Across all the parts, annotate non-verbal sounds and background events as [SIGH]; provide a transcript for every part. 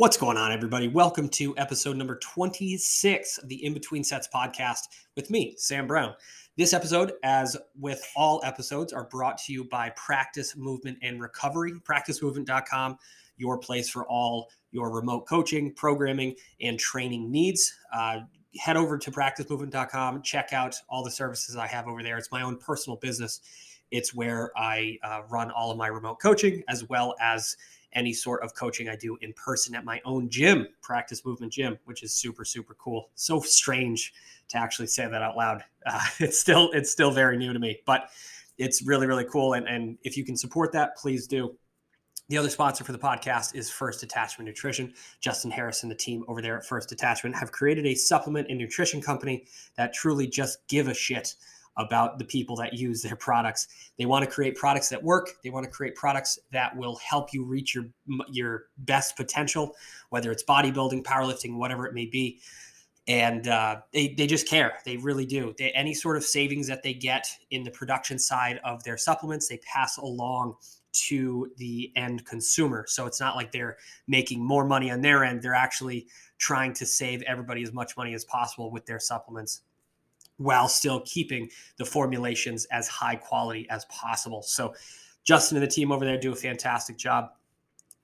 What's going on, everybody? Welcome to episode number 26 of the In Between Sets podcast with me, Sam Brown. This episode, as with all episodes, are brought to you by Practice Movement and Recovery. PracticeMovement.com, your place for all your remote coaching, programming, and training needs. Uh, head over to PracticeMovement.com, check out all the services I have over there. It's my own personal business. It's where I uh, run all of my remote coaching as well as any sort of coaching I do in person at my own gym, Practice Movement Gym, which is super super cool. So strange to actually say that out loud. Uh, [LAUGHS] it's still it's still very new to me, but it's really really cool. And and if you can support that, please do. The other sponsor for the podcast is First Detachment Nutrition. Justin Harris and the team over there at First Detachment have created a supplement and nutrition company that truly just give a shit about the people that use their products. They want to create products that work. They want to create products that will help you reach your your best potential, whether it's bodybuilding, powerlifting, whatever it may be. And uh, they they just care. They really do. They, any sort of savings that they get in the production side of their supplements, they pass along to the end consumer. So it's not like they're making more money on their end. They're actually trying to save everybody as much money as possible with their supplements while still keeping the formulations as high quality as possible. So, Justin and the team over there do a fantastic job.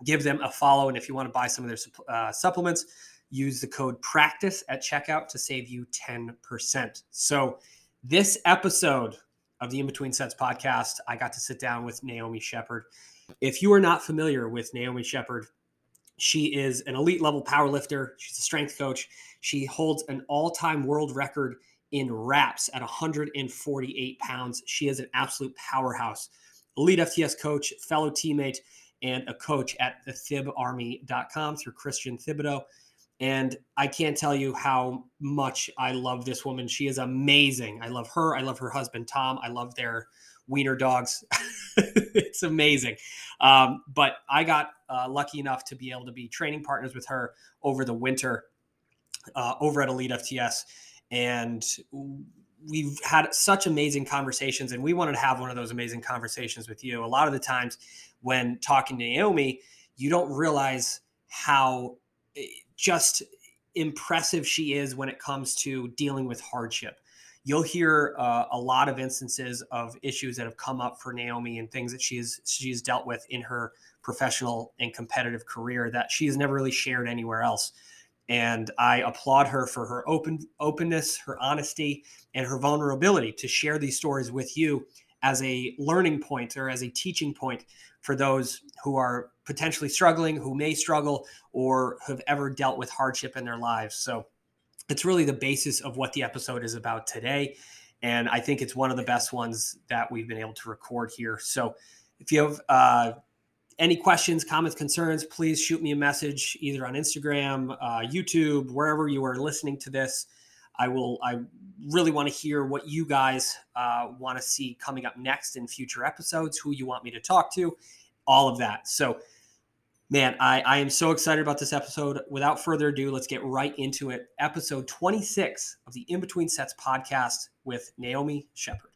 Give them a follow. And if you want to buy some of their uh, supplements, use the code PRACTICE at checkout to save you 10%. So, this episode of the In Between Sets podcast, I got to sit down with Naomi Sheppard. If you are not familiar with Naomi Sheppard, she is an elite level power lifter. She's a strength coach. She holds an all time world record in wraps at 148 pounds. She is an absolute powerhouse. Elite FTS coach, fellow teammate, and a coach at the thibarmy.com through Christian Thibaudeau. And I can't tell you how much I love this woman. She is amazing. I love her. I love her husband, Tom. I love their wiener dogs. [LAUGHS] it's amazing. Um, but I got uh, lucky enough to be able to be training partners with her over the winter uh, over at Elite FTS and we've had such amazing conversations and we wanted to have one of those amazing conversations with you. A lot of the times when talking to naomi you don't realize how eh, just impressive she is when it comes to dealing with hardship. You'll hear uh, a lot of instances of issues that have come up for naomi and things that she's she's dealt with in her professional and competitive career that she has never really shared anywhere else and I applaud her for her open openness, her honesty, and her vulnerability to share these stories with you as a learning point or as a teaching point for those who are potentially struggling, who may struggle, or have ever dealt with hardship in their lives. So it's really the basis of what the episode is about today. And I think it's one of the best ones that we've been able to record here. So if you have uh, any questions, comments, concerns, please shoot me a message either on Instagram, uh, YouTube, wherever you are listening to this. I will. I really want to hear what you guys uh, want to see coming up next in future episodes. Who you want me to talk to, all of that. So, man, I, I am so excited about this episode. Without further ado, let's get right into it. Episode 26 of the In Between Sets podcast with Naomi Sheppard.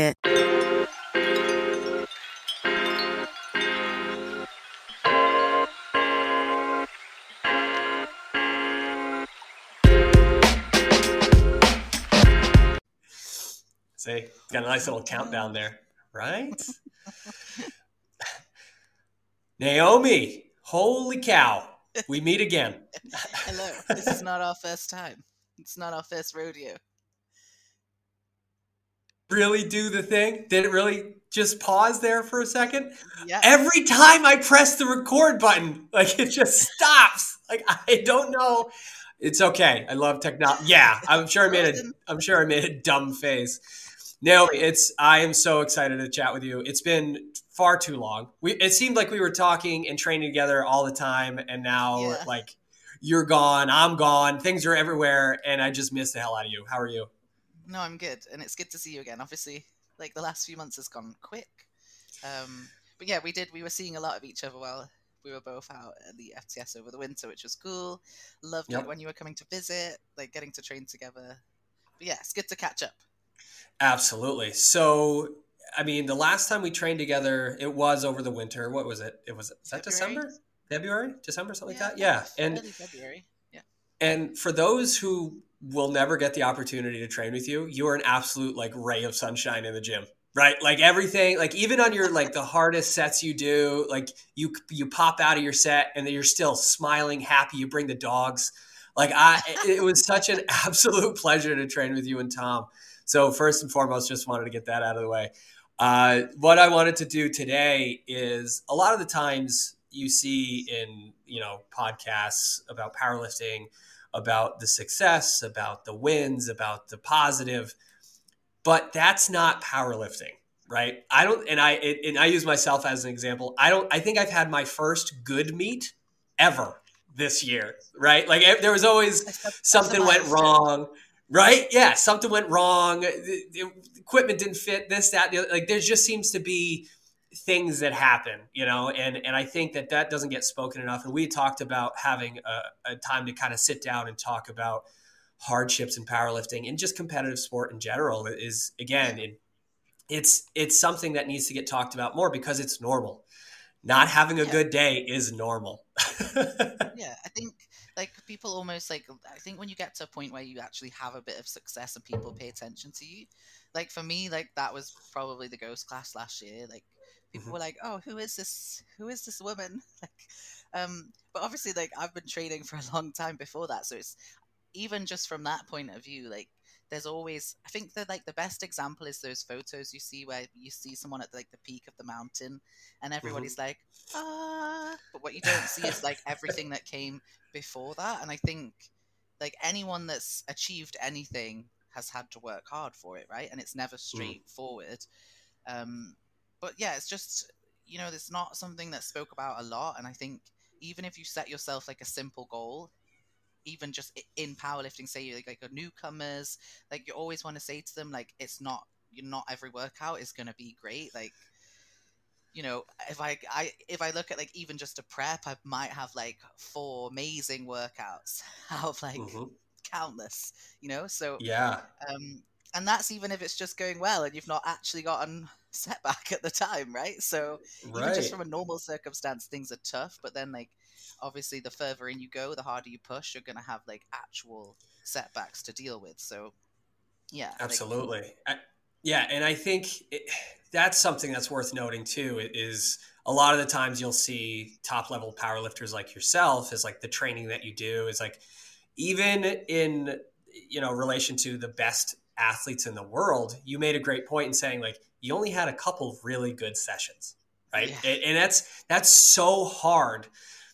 it. See, got a nice little countdown there, right? [LAUGHS] Naomi, holy cow, we meet again. [LAUGHS] Hello, this is not our first time. It's not our first rodeo really do the thing? Did it really just pause there for a second? Every time I press the record button, like it just stops. Like I don't know. It's okay. I love technology. Yeah, I'm sure I made a I'm sure I made a dumb face. No, it's I am so excited to chat with you. It's been far too long. We it seemed like we were talking and training together all the time, and now Yeah. like you're gone, I'm gone, things are everywhere, and I just miss the hell out of you. How are you? No, I'm good, and it's good to see you again. Obviously, like the last few months has gone quick. Um, but yeah, we did. We were seeing a lot of each other while we were both out at the FTS over the winter, which was cool. Loved Yep. it when you were coming to visit, like getting to train together. But yeah, it's good to catch up. Absolutely. So, I mean, the last time we trained together, it was over the winter. What was it? It was is that December, February, December, something Yeah, like that. Yeah, and February. Yeah, And for those who will never get the opportunity to train with you, you are an absolute like ray of sunshine in the gym. Right? Like everything, like even on your like the hardest sets you do, like you you pop out of your set and then you're still smiling, happy, you bring the dogs. Like I it was such an [LAUGHS] absolute pleasure to train with you and Tom. So first and foremost, just wanted to get that out of the way. Uh, what I wanted to do today is a lot of the times you see in you know podcasts about powerlifting about the success, about the wins, about the positive. But that's not powerlifting, right? I don't, and I it, and I use myself as an example. I don't. I think I've had my first good meet ever this year, right? Like there was always That's- that's a something went wrong, right? Yeah, something went wrong. The, the equipment didn't fit. This, that, the like there just seems to be things that happen, you know, and and I think that that doesn't get spoken enough. And we talked about having a, a time to kind of sit down and talk about hardships in powerlifting and just competitive sport in general. Is again, it, it's it's something that needs to get talked about more because it's normal. Not having a Yeah. good day is normal. [LAUGHS] yeah i think like people almost like i think when you get to a point where you actually have a bit of success and people pay attention to you like for me like that was probably the ghost class last year like people Mhm. were like oh who is this who is this woman? [LAUGHS] Like um but obviously like i've been training for a long time before that so it's even just from that point of view like there's always i think that like the best example is those photos you see where you see someone at like the peak of the mountain and everybody's like ah but what you don't see is like everything that came before that and i think like anyone that's achieved anything has had to work hard for it right? And it's never straightforward um but yeah it's just you know it's not something that's spoke about a lot and i think even if you set yourself like a simple goal even just in powerlifting say you're like, like a newcomers like you always want to say to them like it's not you're not every workout is going to be great like you know if I, I if i look at like even just a prep i might have like four amazing workouts [LAUGHS] out of like Mhm. countless you know so Yeah. um and that's even if it's just going well and you've not actually gotten [LAUGHS] setback at the time right so even just from a normal circumstance things are tough but then like obviously the further in you go the harder you push you're going to have like actual setbacks to deal with so yeah like, Absolutely. I, yeah, and I think it, that's something that's worth noting too. Is a lot of the times you'll see top level powerlifters like yourself is like the training that you do is like even in you know relation to the best athletes in the world. You made a great point in saying like you only had a couple of really good sessions, right? Yeah. And, and that's that's so hard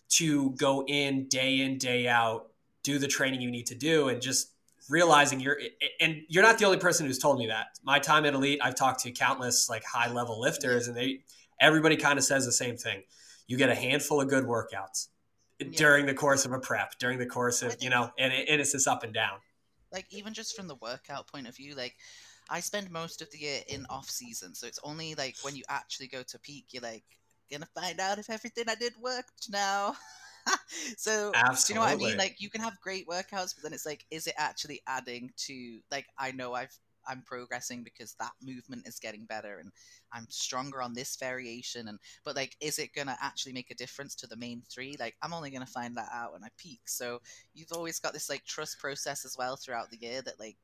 to go in day in day out, do the training you need to do, and just realizing you're and you're not the only person who's told me that my time at elite i've talked to countless like high level lifters and they everybody kind of says the same thing you get a handful of good workouts during the course of a prep during the course of you know and, it, and it's this up and down like even just from the workout point of view like i spend most of the year in off season so it's only like when you actually go to peak you're like gonna find out if everything i did worked now. [LAUGHS] So do you know what i mean? Like you can have great workouts but then it's like is it actually adding to like i know i've i'm progressing because that movement is getting better and i'm stronger on this variation and but like is it gonna actually make a difference to the main three? Like i'm only gonna find that out when i peak. So you've always got this like trust process as well throughout the year that like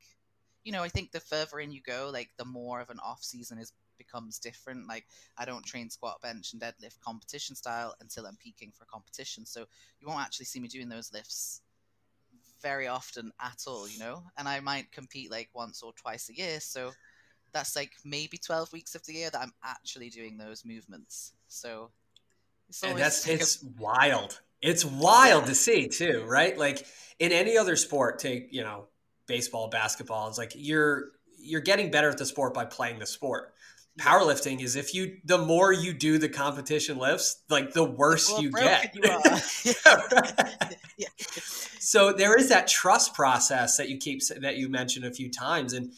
you know i think the further in you go like the more of an off season is becomes different. Like i don't train squat bench and deadlift competition style until i'm peaking for competition. So you won't actually see me doing those lifts very often at all you know? And i might compete like once or twice a year so that's like maybe 12 weeks of the year that i'm actually doing those movements. So it's and that's like a- it's wild. It's wild Yeah. to see too right? Like in any other sport take you know baseball basketball it's like you're you're getting better at the sport by playing the sport powerlifting is if you the more you do the competition lifts, like the worse you get. You yeah, right. [LAUGHS] yeah. So there is that trust process that you keep that you mentioned a few times, and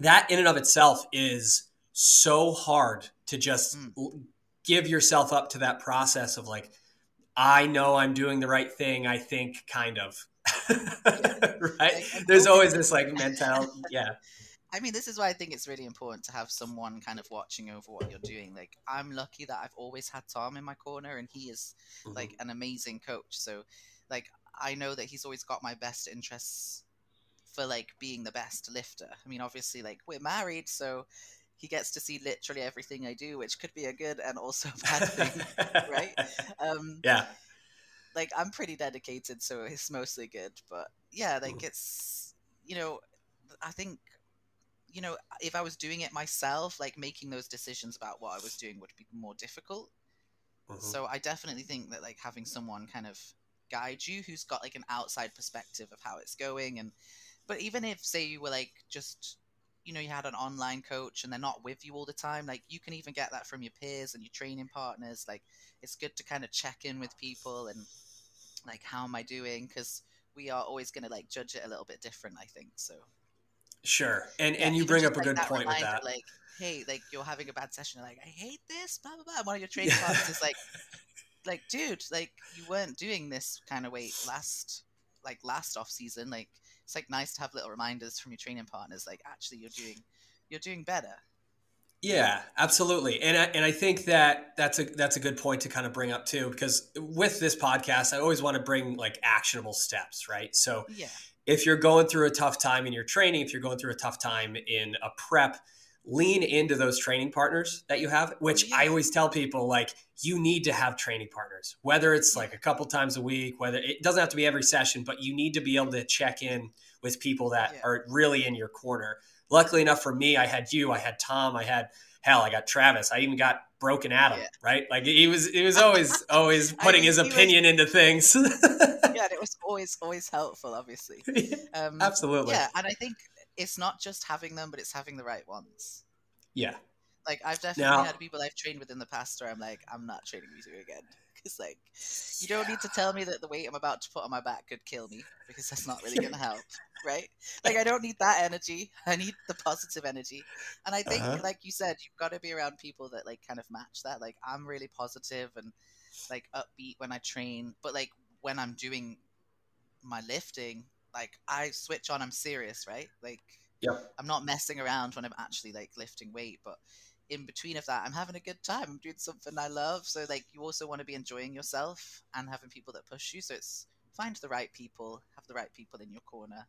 that in and of itself is so hard to just mm. give yourself up to that process of like, I know I'm doing the right thing. I think kind of. [LAUGHS] right? There's always this like mental, Yeah. I mean, this is why I think it's really important to have someone kind of watching over what you're doing. Like, I'm lucky that I've always had Tom in my corner, and he is mm-hmm. like an amazing coach. So, like, I know that he's always got my best interests for like being the best lifter. I mean, obviously, like we're married, so he gets to see literally everything I do, which could be a good and also a [LAUGHS] bad thing, right? [LAUGHS] Um, yeah. Like I'm pretty dedicated, so it's mostly good. But yeah, like mm. it's you know, I think you know, if I was doing it myself, like making those decisions about what I was doing would be more difficult. Mm-hmm. So I definitely think that like having someone kind of guide you who's got like an outside perspective of how it's going and but even if say you were like just you know you had an online coach and they're not with you all the time like you can even get that from your peers and your training partners like it's good to kind of check in with people and like how am i doing because we are always going to like judge it a little bit different i think so Sure, and yeah, and you bring up a like good point reminder, with that. Like, hey, like you're having a bad session. Like, I hate this. Blah blah blah. One of your training partners is like, [LAUGHS] like, dude, like you weren't doing this kind of weight last, like last off season. Like, it's like nice to have little reminders from your training partners. Like, actually, you're doing, you're doing better. Yeah, absolutely, and I, and I think that that's a that's a good point to kind of bring up too, because with this podcast, I always want to bring like actionable steps, right? So yeah if you're going through a tough time in your training, if you're going through a tough time in a prep, lean into those training partners that you have, which yeah. I always tell people like you need to have training partners, whether it's like a couple times a week, whether it doesn't have to be every session, but you need to be able to check in with people that yeah. are really in your corner. Luckily enough for me, I had you, I had Tom, I had hell, I got Travis. I even got Broken Adam, yeah. right? Like he was, he was always, [LAUGHS] always putting I mean, his opinion was, into things. [LAUGHS] yeah, it was always, always helpful, obviously. [LAUGHS] Um, Absolutely. Yeah, and I think it's not just having them, but it's having the right ones. Yeah. Like I've definitely now, had people I've trained with in the past where I'm like, I'm not training with you again. Because like, you don't need to tell me that the weight I'm about to put on my back could kill me because that's not really going [LAUGHS] to help, right? Like I don't need that energy. I need the positive energy. And I think, uh-huh. like you said, you've got to be around people that like kind of match that. Like I'm really positive and like upbeat when I train, but like when I'm doing my lifting, like I switch on. I'm serious, right? Like. Yep. I'm not messing around when I'm actually like lifting weight, but in between of that, I'm having a good time. I'm doing something I love. So like you also want to be enjoying yourself and having people that push you. So it's find the right people, have the right people in your corner.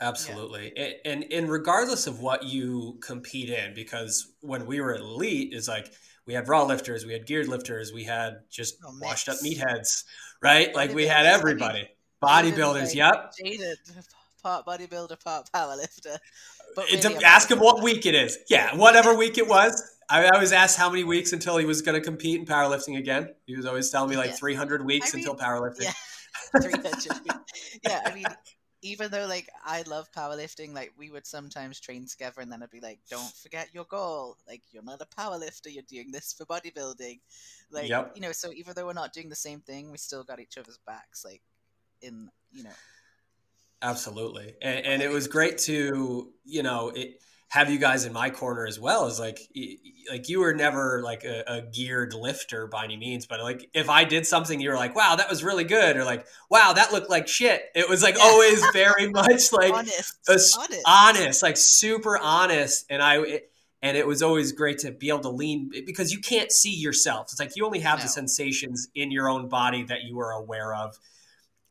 Absolutely. Yeah. And, and regardless of what you compete in, because when we were elite, is like we had raw lifters, we had geared lifters, we had just oh, washed up meatheads, right? Like we had everybody. Bodybuilders, yep. Jaded part bodybuilder, part powerlifter. But it's ask him what week it is. Yeah, whatever week it was. I, I, was asked how many weeks until he was going to compete in powerlifting again. He was always telling me like yeah. 300 weeks I mean, until powerlifting. Yeah, [LAUGHS] 300 Yeah, I mean, even though like I love powerlifting, like we would sometimes train together, and then I'd be like, "Don't forget your goal. Like you're not a powerlifter. You're doing this for bodybuilding." Like yep. you know, so even though we're not doing the same thing, we still got each other's backs. Like in you know Absolutely. And, and, it was great to, you know, it, have you guys in my corner as well as like, like you were never like a, a, geared lifter by any means, but like if I did something, you were like, wow, that was really good. Or like, wow, that looked like shit. It was like yeah. always very [LAUGHS] much like honest. A, honest. honest, like super honest. And I, it, and it was always great to be able to lean because you can't see yourself. It's like you only have no. the sensations in your own body that you are aware of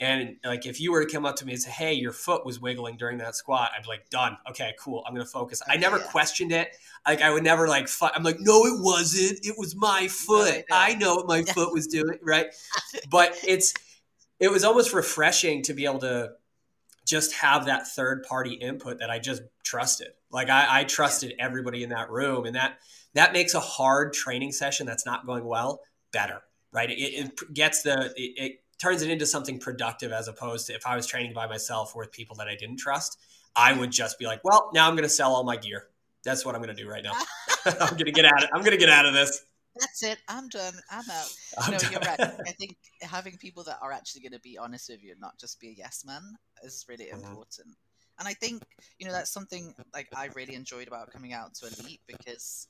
and like if you were to come up to me and say, "Hey, your foot was wiggling during that squat," I'd be like, "Done. Okay, cool. I'm gonna focus." I never yeah. questioned it. Like I would never like. Fu- I'm like, "No, it wasn't. It was my foot. No, I, know. what my [LAUGHS] foot was doing." Right. but it's it was almost refreshing to be able to just have that third party input that I just trusted. Like I, I trusted yeah. everybody in that room, and that that makes a hard training session that's not going well better. Right. It, yeah. it gets the it, it turns it into something productive as opposed to if I was training by myself with people that I didn't trust, I would just be like, well, now I'm going to sell all my gear. That's what I'm going to do right now. [LAUGHS] [LAUGHS] I'm gonna get out. Of, I'm gonna get out of this. That's it. I'm done. I'm out. [LAUGHS] I'm no, done. you're right. I think having people that are actually going to be honest with you and not just be a yes man is really Mhm. important. And I think you know that's something like I really enjoyed about coming out to Elite because,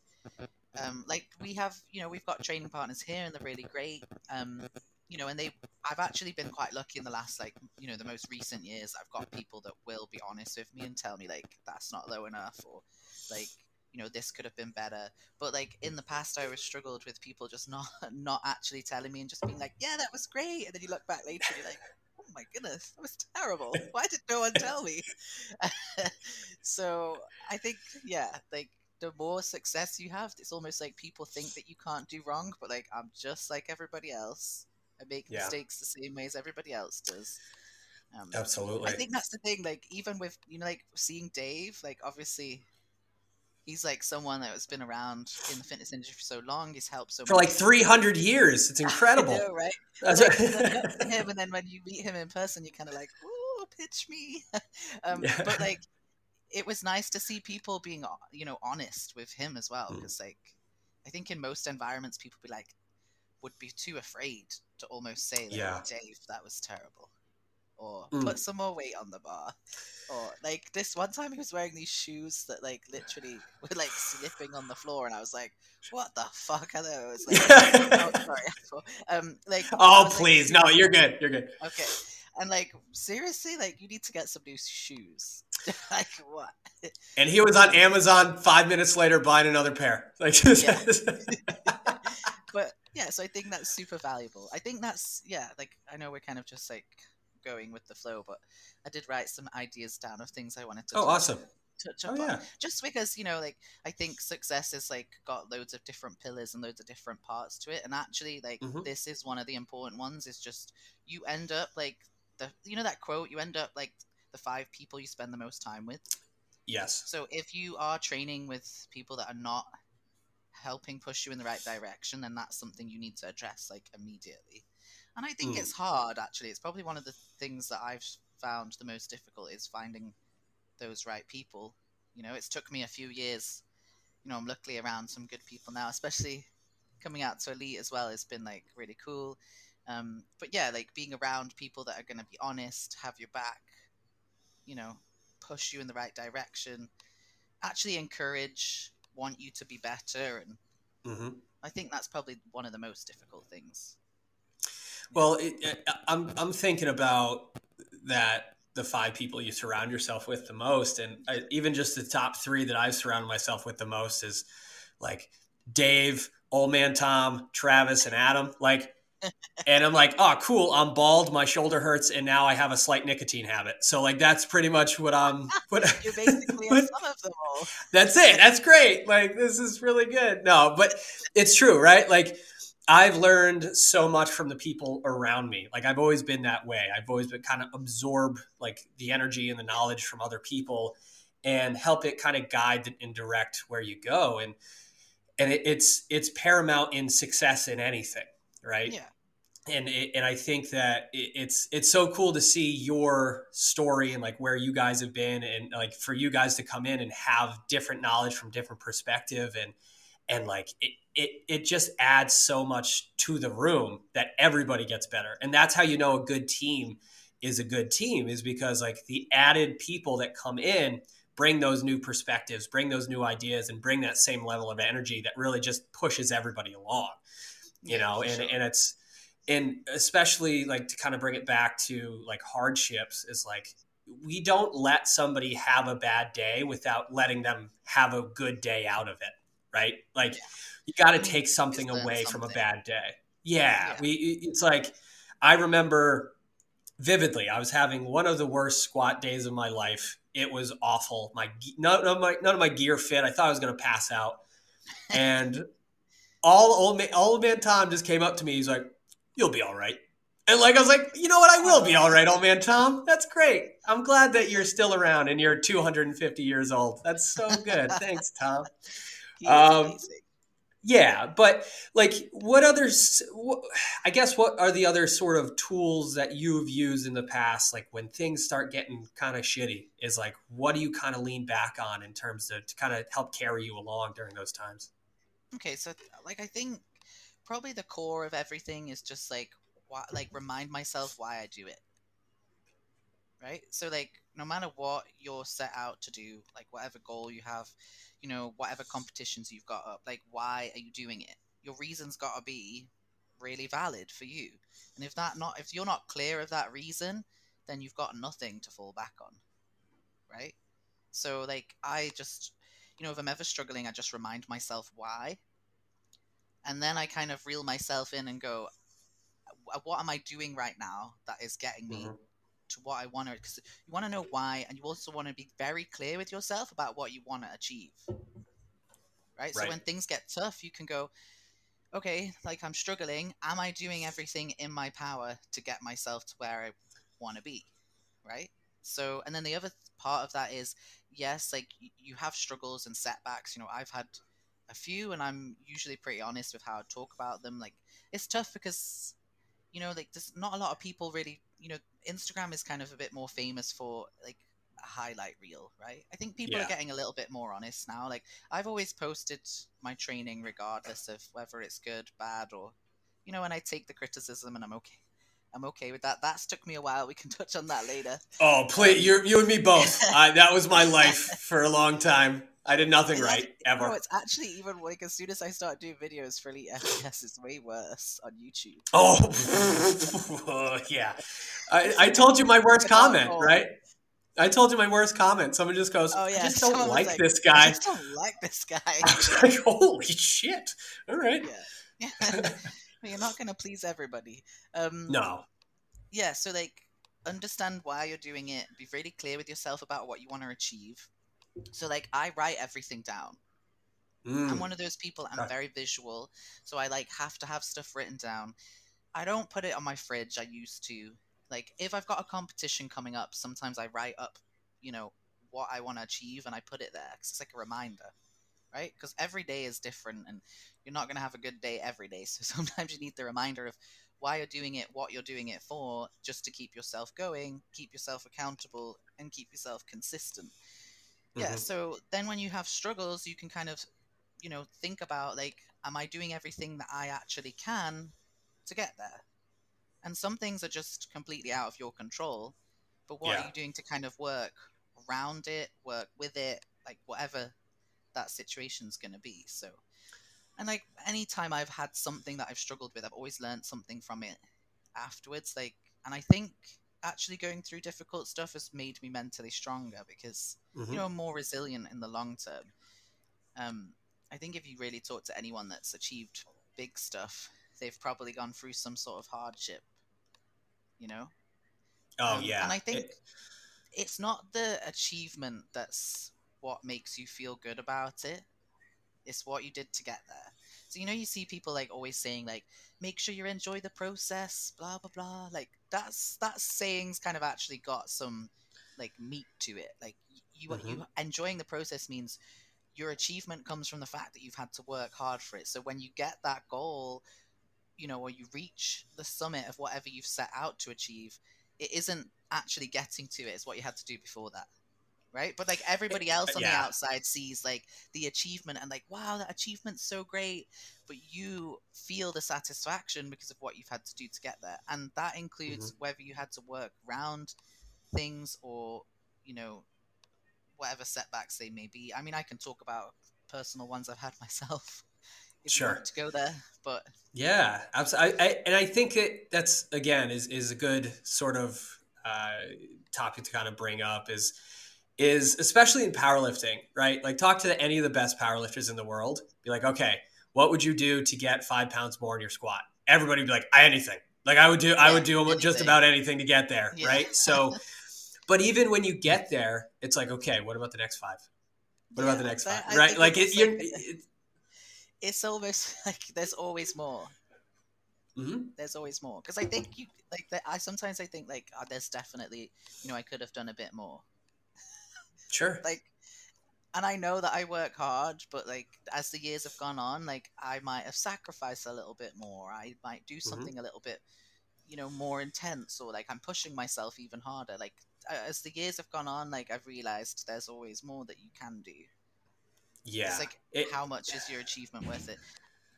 um, like we have you know we've got training partners here and they're really great. Um, you know, and they I've actually been quite lucky in the last like you know the most recent years. I've got people that will be honest with me and tell me like that's not low enough or like you know this could have been better. But like in the past i always struggled with people just not [LAUGHS] not actually telling me and just being like yeah that was great. And then you look back later and you're like oh my goodness that was terrible. Why did no one tell me? [LAUGHS] So i think yeah like the more success you have it's almost like people think that you can't do wrong but like i'm just like everybody else i make Yeah. mistakes the same way as everybody else does um, Absolutely. I think that's the thing. Like, even with you know, like seeing Dave, like obviously, he's like someone that has been around in the fitness industry for so long. He's helped so For like 300 years, it's [LAUGHS] incredible. know, right? [LAUGHS] That's Like, you look up to him, and [LAUGHS] then when you meet him in person, you're kind of like, "Ooh, pitch me." um, Yeah. But like, it was nice to see people being, you know, honest with him as well. Mm. Because like, I think in most environments, people be like, would be too afraid to almost say, like, Yeah. Dave, that was terrible. Or Mm. put some more weight on the bar. Or like this one time he was wearing these shoes that like literally [SIGHS] were like slipping on the floor and I was like, What the fuck are those? Like, [LAUGHS] [LAUGHS] oh, sorry. [LAUGHS] Um like oh, was like, please. No, you're good. You're good. Okay. And like seriously, like you need to get some new shoes. like what? And he was on Amazon five minutes later buying another pair. Like, but yeah, so I think that's super valuable. I think that's yeah, like I know we're kind of just like going with the flow, but I did write some ideas down of things I wanted to Oh, touch- awesome. touch oh, up on. yeah. Just because, you know, like I think success is like got loads of different pillars and loads of different parts to it. And actually like Mhm. this is one of the important ones, is just you end up like the you know that quote, you end up like the five people you spend the most time with. Yes. So if you are training with people that are not helping push you in the right direction, then that's something you need to address like immediately. And I think Mm. it's hard actually. It's probably one of the things that I've found the most difficult is finding those right people. You know, it's took me a few years. You know, I'm luckily around some good people now, especially coming out to elite as well has been like really cool. Um, but yeah, like being around people that are going to be honest, have your back, you know, push you in the right direction, actually encourage, want you to be better, and hmm I think that's probably one of the most difficult things. Well, it, it- I'm I'm thinking about that the five people you surround yourself with the most, and I, even just the top three that I've surrounded myself with the most is like Dave, Old Man Tom, Travis, and Adam. Like, and I'm like, oh, cool. I'm bald, my shoulder hurts, and now I have a slight nicotine habit. So like, that's pretty much what I'm. [LAUGHS] What You're basically [LAUGHS] what- some of them all. that's it. That's great. Like this is really good. No, but it's true, right? Like I've learned so much from the people around me. Like I've always been that way. I've always been kind of absorb like the energy and the knowledge from other people and help it kind of guide and direct where you go. And and it, it's it's paramount in success in anything, right? Yeah. and it, and I think that it, it's it's so cool to see your story and like where you guys have been and like for you guys to come in and have different knowledge from different perspective and and like it it it just adds so much to the room that everybody gets better and that's how you know a good team is a good team is because like the added people that come in bring those new perspectives bring those new ideas and bring that same level of energy that really just pushes everybody along you Yeah, know and sure. and it's and especially like to kind of bring it back to like hardships is like we don't let somebody have a bad day without letting them have a good day out of it right? Like Yeah. you got to take something away from a bad day. Yeah, Yeah. we it's like i remember vividly i was having one of the worst squat days of my life. It was awful. My ge- none of my none of my gear fit. I thought i was going to pass out. And [LAUGHS] all old man, old man Tom just came up to me. He's like, "You'll be all right." And like I was like, "You know what? I will be all right, old man Tom. That's great. I'm glad that you're still around and you're 250 years old. That's so good. [LAUGHS] Thanks, Tom." Um. Yeah, but like, what others? What, I guess what are the other sort of tools that you've used in the past? Like when things start getting kind of shitty, is like, what do you kind of lean back on in terms of to kind of help carry you along during those times? Okay, so like I think probably the core of everything is just like why, like remind myself why I do it. Right? So like no matter what you're set out to do, like whatever goal you have, you know, whatever competitions you've got up, like why are you doing it? Your reason's got to be really valid for you. And if that not if you're not clear of that reason, then you've got nothing to fall back on. Right? So like I just you know, if I'm ever struggling, I just remind myself why. And then I kind of reel myself in and go, what am I doing right now that is getting me mm-hmm. to what I want to? Because you want to know why, and you also want to be very clear with yourself about what you want to achieve. Right? right? So when things get tough, you can go, okay, like I'm struggling. Am I doing everything in my power to get myself to where I want to be? Right? So, and then the other part of that is, yes, like you have struggles and setbacks. You know, I've had a few, and I'm usually pretty honest with how I talk about them. Like, it's tough because you know, like there's not a lot of people really, you know, Instagram is kind of a bit more famous for like a highlight reel, right? I think people yeah. are getting a little bit more honest now. Like I've always posted my training regardless of whether it's good, bad, or you know, and I take the criticism and I'm okay. I'm okay with that. That's took me a while. We can [LAUGHS] touch on that later. Oh, please, you you and me both. [LAUGHS] uh, that was my life for a long time. I did nothing right ever. No, it's actually even like as soon as I start doing videos for Elite FTS, it's way worse on YouTube. Oh, [LAUGHS] yeah. I, I told you my worst comment, right? I told you my worst comment. Someone just goes, "Oh yeah, I just don't like, like, this guy." I just don't like this guy. I was like, "Holy shit!" All right. Yeah. You're not gonna please everybody. Um, no. Yeah. So like, understand why you're doing it. Be really clear with yourself about what you want to achieve. So like I write everything down. Mm. I'm one of those people. I'm very visual, so I like have to have stuff written down. I don't put it on my fridge. I used to. Like if I've got a competition coming up, sometimes I write up, you know, what I want to achieve, and I put it there because it's like a reminder, right? Because every day is different, and you're not going to have a good day every day. So [LAUGHS] sometimes you need the reminder of why you're doing it, what you're doing it for, just to keep yourself going, keep yourself accountable, and keep yourself consistent yeah mm-hmm. so then when you have struggles you can kind of you know think about like am i doing everything that i actually can to get there and some things are just completely out of your control but what yeah. are you doing to kind of work around it work with it like whatever that situation's going to be so and like anytime i've had something that i've struggled with i've always learned something from it afterwards like and i think actually going through difficult stuff has made me mentally stronger because mm-hmm. you know I'm more resilient in the long term. Um, I think if you really talk to anyone that's achieved big stuff, they've probably gone through some sort of hardship. You know. Oh um, yeah. And I think it... it's not the achievement that's what makes you feel good about it. It's what you did to get there. So you know you see people like always saying like make sure you enjoy the process, blah blah blah. Like that's that saying's kind of actually got some like meat to it. Like you mm-hmm. you enjoying the process means your achievement comes from the fact that you've had to work hard for it. So when you get that goal, you know, or you reach the summit of whatever you've set out to achieve, it isn't actually getting to it, it's what you had to do before that right? But like everybody [LAUGHS] else on yeah. the outside sees like the achievement and like, wow, that achievement's so great. But you feel the satisfaction because of what you've had to do to get there. And that includes mm-hmm. whether you had to work around things or, you know, whatever setbacks they may be. I mean, I can talk about personal ones I've had [LAUGHS] myself. Sure. to go there, but yeah, absolutely. I, I, and I think it that's again is is a good sort of uh, topic to kind of bring up is is especially in powerlifting, right? Like talk to any of the best powerlifters in the world. Be like, okay, what would you do to get five pounds more in your squat? Everybody would be like, anything. Like I would do, yeah, I would do anything. just about anything to get there, yeah. right? So, [LAUGHS] but even when you get there, it's like, okay, what about the next five? What yeah, about the next five? Right? Like it, you're. It, [LAUGHS] it's almost [LAUGHS] like there's always more. Mm-hmm. There's always more because I think you like. I sometimes I think like oh, there's definitely you know I could have done a bit more Sure. Like, and I know that I work hard, but like as the years have gone on, like I might have sacrificed a little bit more. I might do Mm-hmm. something a little bit, you know, more intense, or like I'm pushing myself even harder. Like as the years have gone on, like I've realized there's always more that you can do. Yeah. It's like It- how much is your achievement worth it?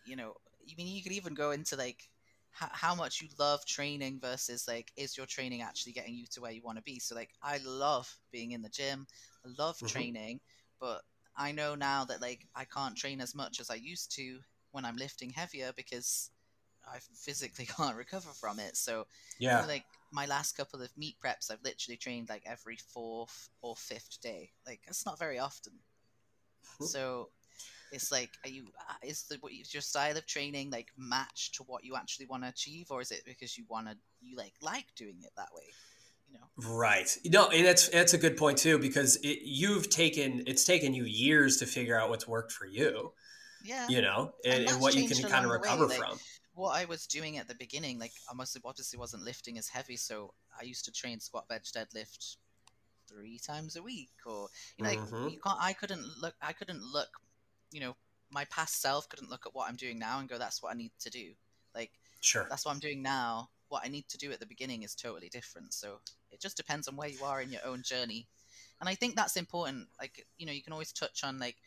You know, I mean, you could even go into like how, how much you love training versus like is your training actually getting you to where you want to be? So like I love being in the gym, I love Mhm. training, but I know now that like I can't train as much as I used to when I'm lifting heavier because I physically [LAUGHS] can't recover from it. So yeah. like my last couple of meet preps, I've literally trained like every fourth or fifth day. Like that's not very often. Mhm. So it's like, are you uh, is the what is your style of training like matched to what you actually want to achieve, or is it because you want to you like like doing it that way? You know, Right. No, and that's that's a good point too because it, you've taken it's taken you years to figure out what's worked for you, yeah. you know, and, and that's what you can kind of the way, recover like- from. What I was doing at the beginning, like I must have obviously wasn't lifting as heavy, so I used to train squat, bench, deadlift three times a week, or you know, like Mhm. you can't. I couldn't look. I couldn't look. You know, my past self couldn't look at what I'm doing now and go, "That's what I need to do." Like Sure. that's what I'm doing now. What I need to do at the beginning is totally different. So it just depends on where you are in your own journey. And I think that's important. Like, you know, you can always touch on like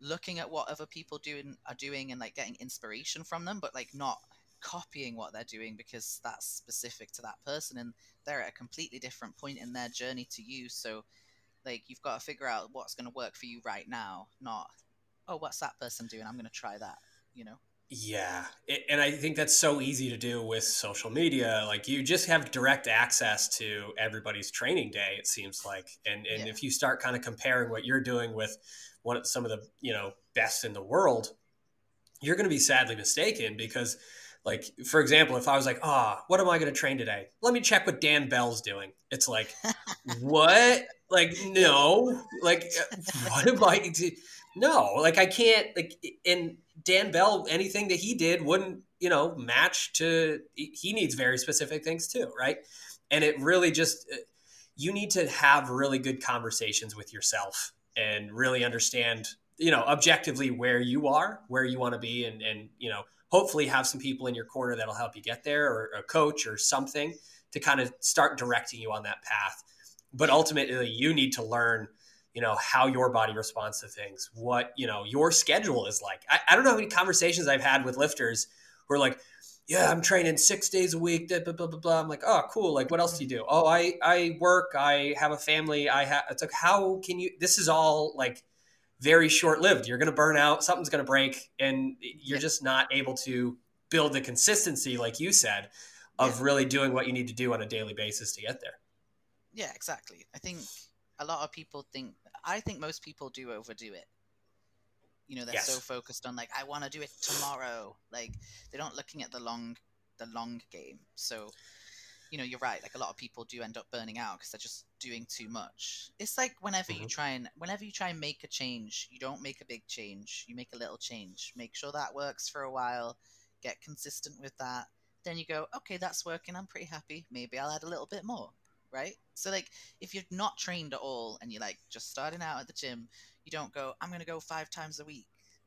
looking at what other people doing are doing and like getting inspiration from them, but like not copying what they're doing because that's specific to that person and they're at a completely different point in their journey to you. So like you've got to figure out what's going to work for you right now, not oh, what's that person doing? I'm going to try that, you know. Yeah. It, and I think that's so easy to do with social media. Like you just have direct access to everybody's training day, it seems like. And and Yeah. if you start kind of comparing what you're doing with one of some of the, you know, best in the world, you're going to be sadly mistaken because like for example, if I was like, "Ah, what am I going to train today?" Let me check what Dan Bell's doing. It's like, [LAUGHS] "What?" Like, no. Like what am I do? No, like I can't like and Dan Bell, anything that he did wouldn't, you know, match to he needs very specific things too, right? And it really just uh, you need to have really good conversations with yourself and really understand, you know, objectively where you are, where you want to be and and you know, hopefully have some people in your corner that'll help you get there or a coach or something to kind of start directing you on that path. But ultimately you need to learn you know how your body responds to things what you know your schedule is like. I, I don't know how many conversations i've had with lifters who are like yeah i'm training six days a week blah, blah, blah, blah, i'm like oh cool. Like what else do you do? Oh i i work. I have a family. I have it's like how can you this is all like very short lived you're gonna burn out. Something's gonna break and you're just not able to build the consistency like you said of really doing what you need to do on a daily basis to get there. Yeah, exactly. I think a lot of people think I think most people do overdo it. You know, they're Yes. so focused on like I want to do it tomorrow. Like they're not looking at the long the long game. So, you know, you're right. Like a lot of people do end up burning out because they're just doing too much. It's like whenever you Mhm. try and whenever you try and make a change, you don't make a big change. You make a little change. Make sure that works for a while. Get consistent with that. Then you go, okay, that's working. I'm pretty happy. Maybe I'll add a little bit more right? So like if you're not trained at all and you're like just starting out at the gym, you don't go, I'm gonna go five times a week.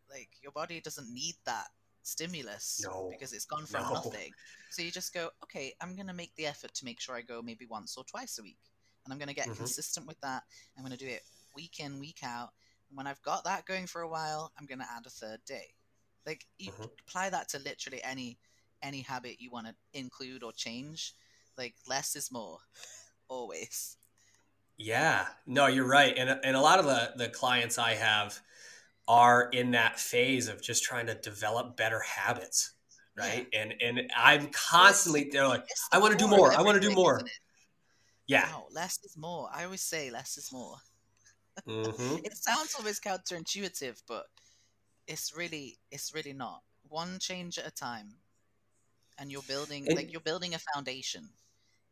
Like your body doesn't need that stimulus No. because it's gone from No. nothing. So you just go, okay, I'm gonna make the effort to make sure I go maybe once or twice a week. And I'm gonna get Mhm. consistent with that. I'm gonna do it week in, week out. And when I've got that going for a while, I'm gonna add a third day. Like you Mhm. apply that to literally any any habit you want to include or change. Like less is more always. Yeah, no, you're right, and and a lot of the the clients I have are in that phase of just trying to develop better habits, right? And and I'm constantly they're like, I wanna do more, I wanna do more. yeah, No, less is more. I always say less is more. hmm [LAUGHS] It sounds always counterintuitive, but it's really it's really not. One change at a time, and you're building And- like you're building a foundation.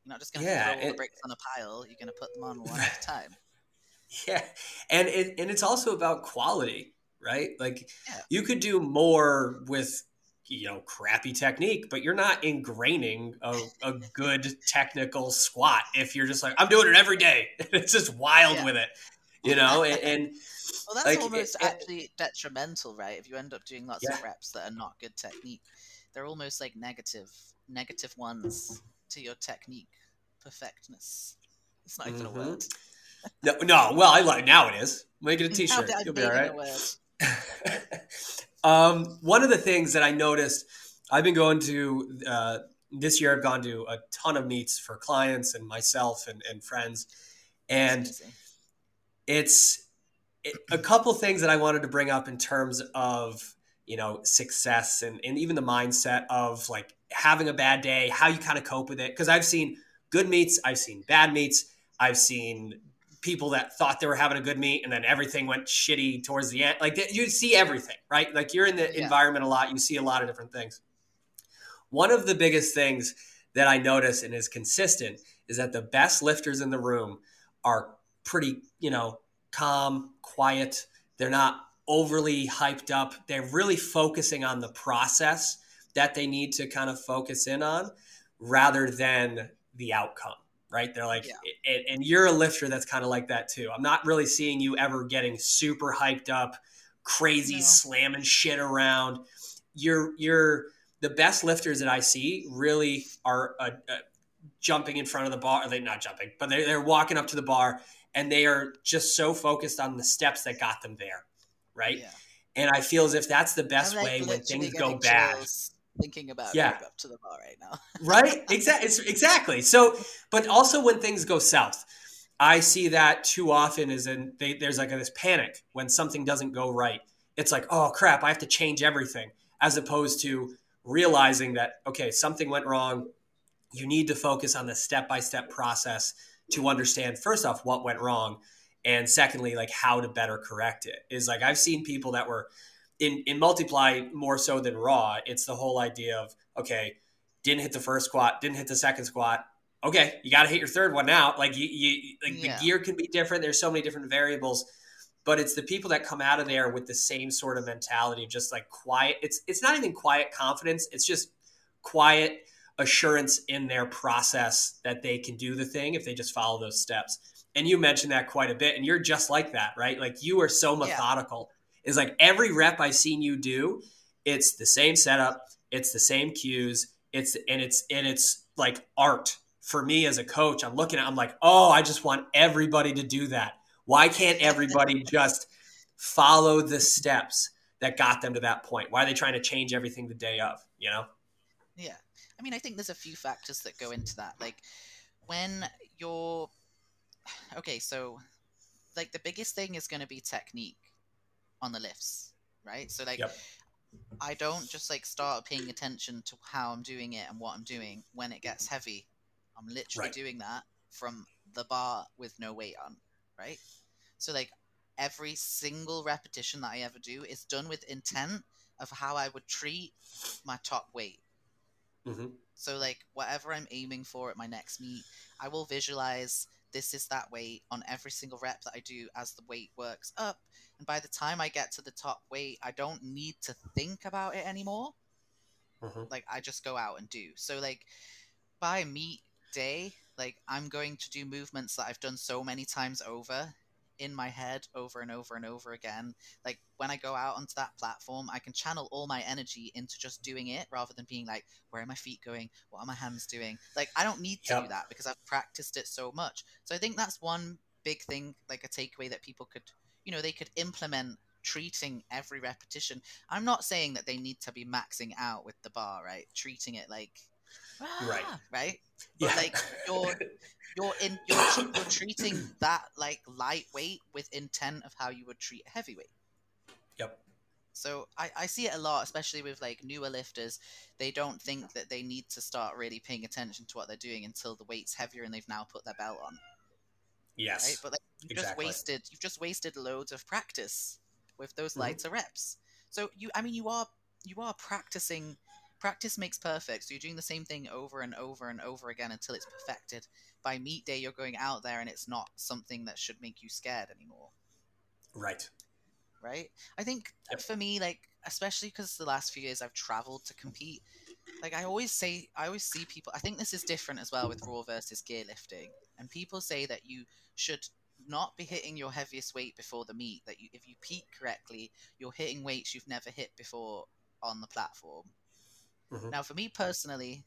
You're not just going to Yeah, throw all the bricks on a pile. You're going to put them on one at a time. [LAUGHS] yeah, and it, and it's also about quality, right? Like Yeah. you could do more with you know crappy technique, but you're not ingraining a, a good [LAUGHS] technical squat if you're just like I'm doing it every day. [LAUGHS] It's just wild Yeah. with it. you know, and, and well, that's like, almost it, actually detrimental, right? If you end up doing lots yeah. of reps that are not good technique, they're almost like negative, negative ones to your technique perfectness. It's not even mm-hmm. a word. no, no, well, I like now it is. Make it a [LAUGHS] T-shirt. You'll be all right. [LAUGHS] um, one of the things that I noticed, I've been going to uh, this year. I've gone to a ton of meets for clients and myself and, and friends, and it's it, a couple things that I wanted to bring up in terms of you know success and, and even the mindset of like having a bad day, how you kind of cope with it. Because I've seen good meets, I've seen bad meets, I've seen people that thought they were having a good meet and then everything went shitty towards the end. Like you see everything, right? Like you're in the yeah. environment a lot, you see a lot of different things. One of the biggest things that I notice and is consistent is that the best lifters in the room are pretty, you know, calm, quiet. They're not overly hyped up. They're really focusing on the process that they need to kind of focus in on rather than the outcome right? They're like, yeah. and, and, you're a lifter that's kind of like that too. I'm not really seeing you ever getting super hyped up, crazy no. slamming shit around. You're you're the best lifters that I see really are uh, uh, jumping in front of the bar. They're not jumping, but they're, they're walking up to the bar and they are just so focused on the steps that got them there, right? Yeah. And I feel as if that's the best like way when things go bad. Chills thinking about yeah. up to the bar right now. [LAUGHS] right? Exactly. Exactly. So, but also when things go south, I see that too often is in they, there's like a, this panic when something doesn't go right. It's like, oh crap, I have to change everything, as opposed to realizing that okay, something went wrong. You need to focus on the step by step process to understand first off what went wrong, and secondly, like how to better correct it. Is like I've seen people that were in in multiply more so than raw it's the whole idea of okay didn't hit the first squat didn't hit the second squat. Okay you got to hit your third one now. Like you, you like yeah. the gear can be different. There's so many different variables but it's the people that come out of there with the same sort of mentality just like quiet. It's it's not even quiet confidence. It's just quiet assurance in their process that they can do the thing if they just follow those steps. And you mentioned that quite a bit and you're just like that right? Like you are so methodical. yeah is like every rep I've seen you do, it's the same setup, it's the same cues, it's and it's and it's like art for me as a coach. I'm looking at, I'm like, oh, I just want everybody to do that. Why can't everybody [LAUGHS] just follow the steps that got them to that point? Why are they trying to change everything the day of? You know? Yeah. I mean, I think there's a few factors that go into that. Like when you're [SIGHS] okay, so like the biggest thing is going to be technique on the lifts, right? So like, yep. I don't just like start paying attention to how I'm doing it and what I'm doing when it gets heavy. I'm literally right. doing that from the bar with no weight on, right? So like every single repetition that I ever do is done with intent of how I would treat my top weight. Mm-hmm. So like whatever I'm aiming for at my next meet, I will visualize this is that weight on every single rep that I do as the weight works up. And by the time I get to the top weight, I don't need to think about it anymore. Mm-hmm. Like I just go out and do. So like by meet day, like I'm going to do movements that I've done so many times over in my head over and over and over again. Like when I go out onto that platform, I can channel all my energy into just doing it rather than being like, where are my feet going? What are my hands doing? Like I don't need to yep. do that because I've practiced it so much. So I think that's one big thing, like a takeaway that people could, you know, they could implement treating every repetition. I'm not saying that they need to be maxing out with the bar, right? Treating it like right, ah, right. But yeah. like you're [LAUGHS] you're in you're, you're treating that like lightweight with intent of how you would treat a heavyweight. Yep. So I, I see it a lot, especially with like newer lifters. They don't think that they need to start really paying attention to what they're doing until the weight's heavier and they've now put their belt on. Yes. Right? But like you exactly. just wasted you've just wasted loads of practice with those mm-hmm. lighter reps. So you I mean you are you are practicing practice makes perfect. So you're doing the same thing over and over and over again until it's perfected. By meet day, you're going out there and it's not something that should make you scared anymore. Right. Right. I think yep. for me, like especially because the last few years I've traveled to compete. Like I always say, I always see people. I think this is different as well with raw versus gear lifting. And people say that you should not be hitting your heaviest weight before the meet. That you, if you peak correctly, you're hitting weights you've never hit before on the platform. Mm-hmm. Now, for me personally,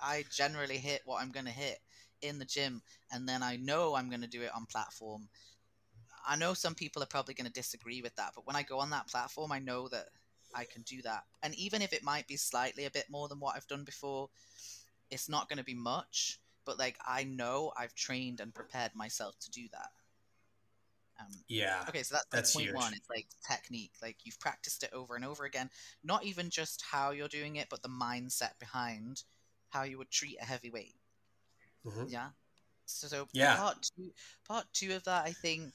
I generally hit what I'm going to hit in the gym, and then I know I'm going to do it on platform. I know some people are probably going to disagree with that, but when I go on that platform, I know that I can do that. And even if it might be slightly a bit more than what I've done before, it's not going to be much. But like I know I've trained and prepared myself to do that. Um, yeah. Okay, so that's, that's point huge. one. It's like technique. Like you've practiced it over and over again. Not even just how you're doing it, but the mindset behind how you would treat a heavyweight. Mm-hmm. Yeah. So, so yeah. part two, part two of that, I think,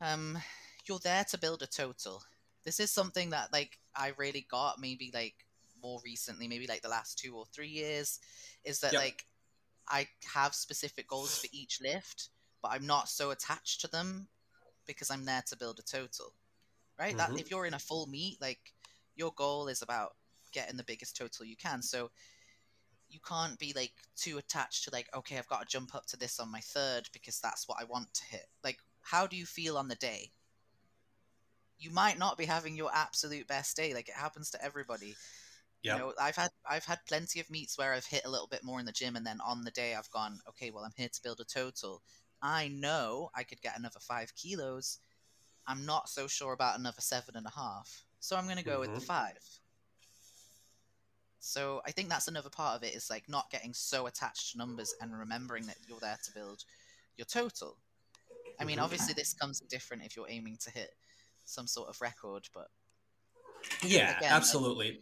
um, you're there to build a total. This is something that like I really got maybe like more recently, maybe like the last two or three years, is that yep. like I have specific goals for each lift but I'm not so attached to them because I'm there to build a total. Right? Mm-hmm. That if you're in a full meet, like your goal is about getting the biggest total you can. So you can't be like too attached to like, okay, I've got to jump up to this on my third because that's what I want to hit. Like, how do you feel on the day? You might not be having your absolute best day. Like it happens to everybody. Yep. You know, I've had I've had plenty of meets where I've hit a little bit more in the gym, and then on the day I've gone, okay, well I'm here to build a total, I know I could get another five kilos. I'm not so sure about another seven and a half. So I'm going to go mm-hmm. with the mm-hmm. five. So I think that's another part of it is like not getting so attached to numbers and remembering that you're there to build your total. I mean, mm-hmm. obviously this comes different if you're aiming to hit some sort of record, but yeah, again, absolutely. Like,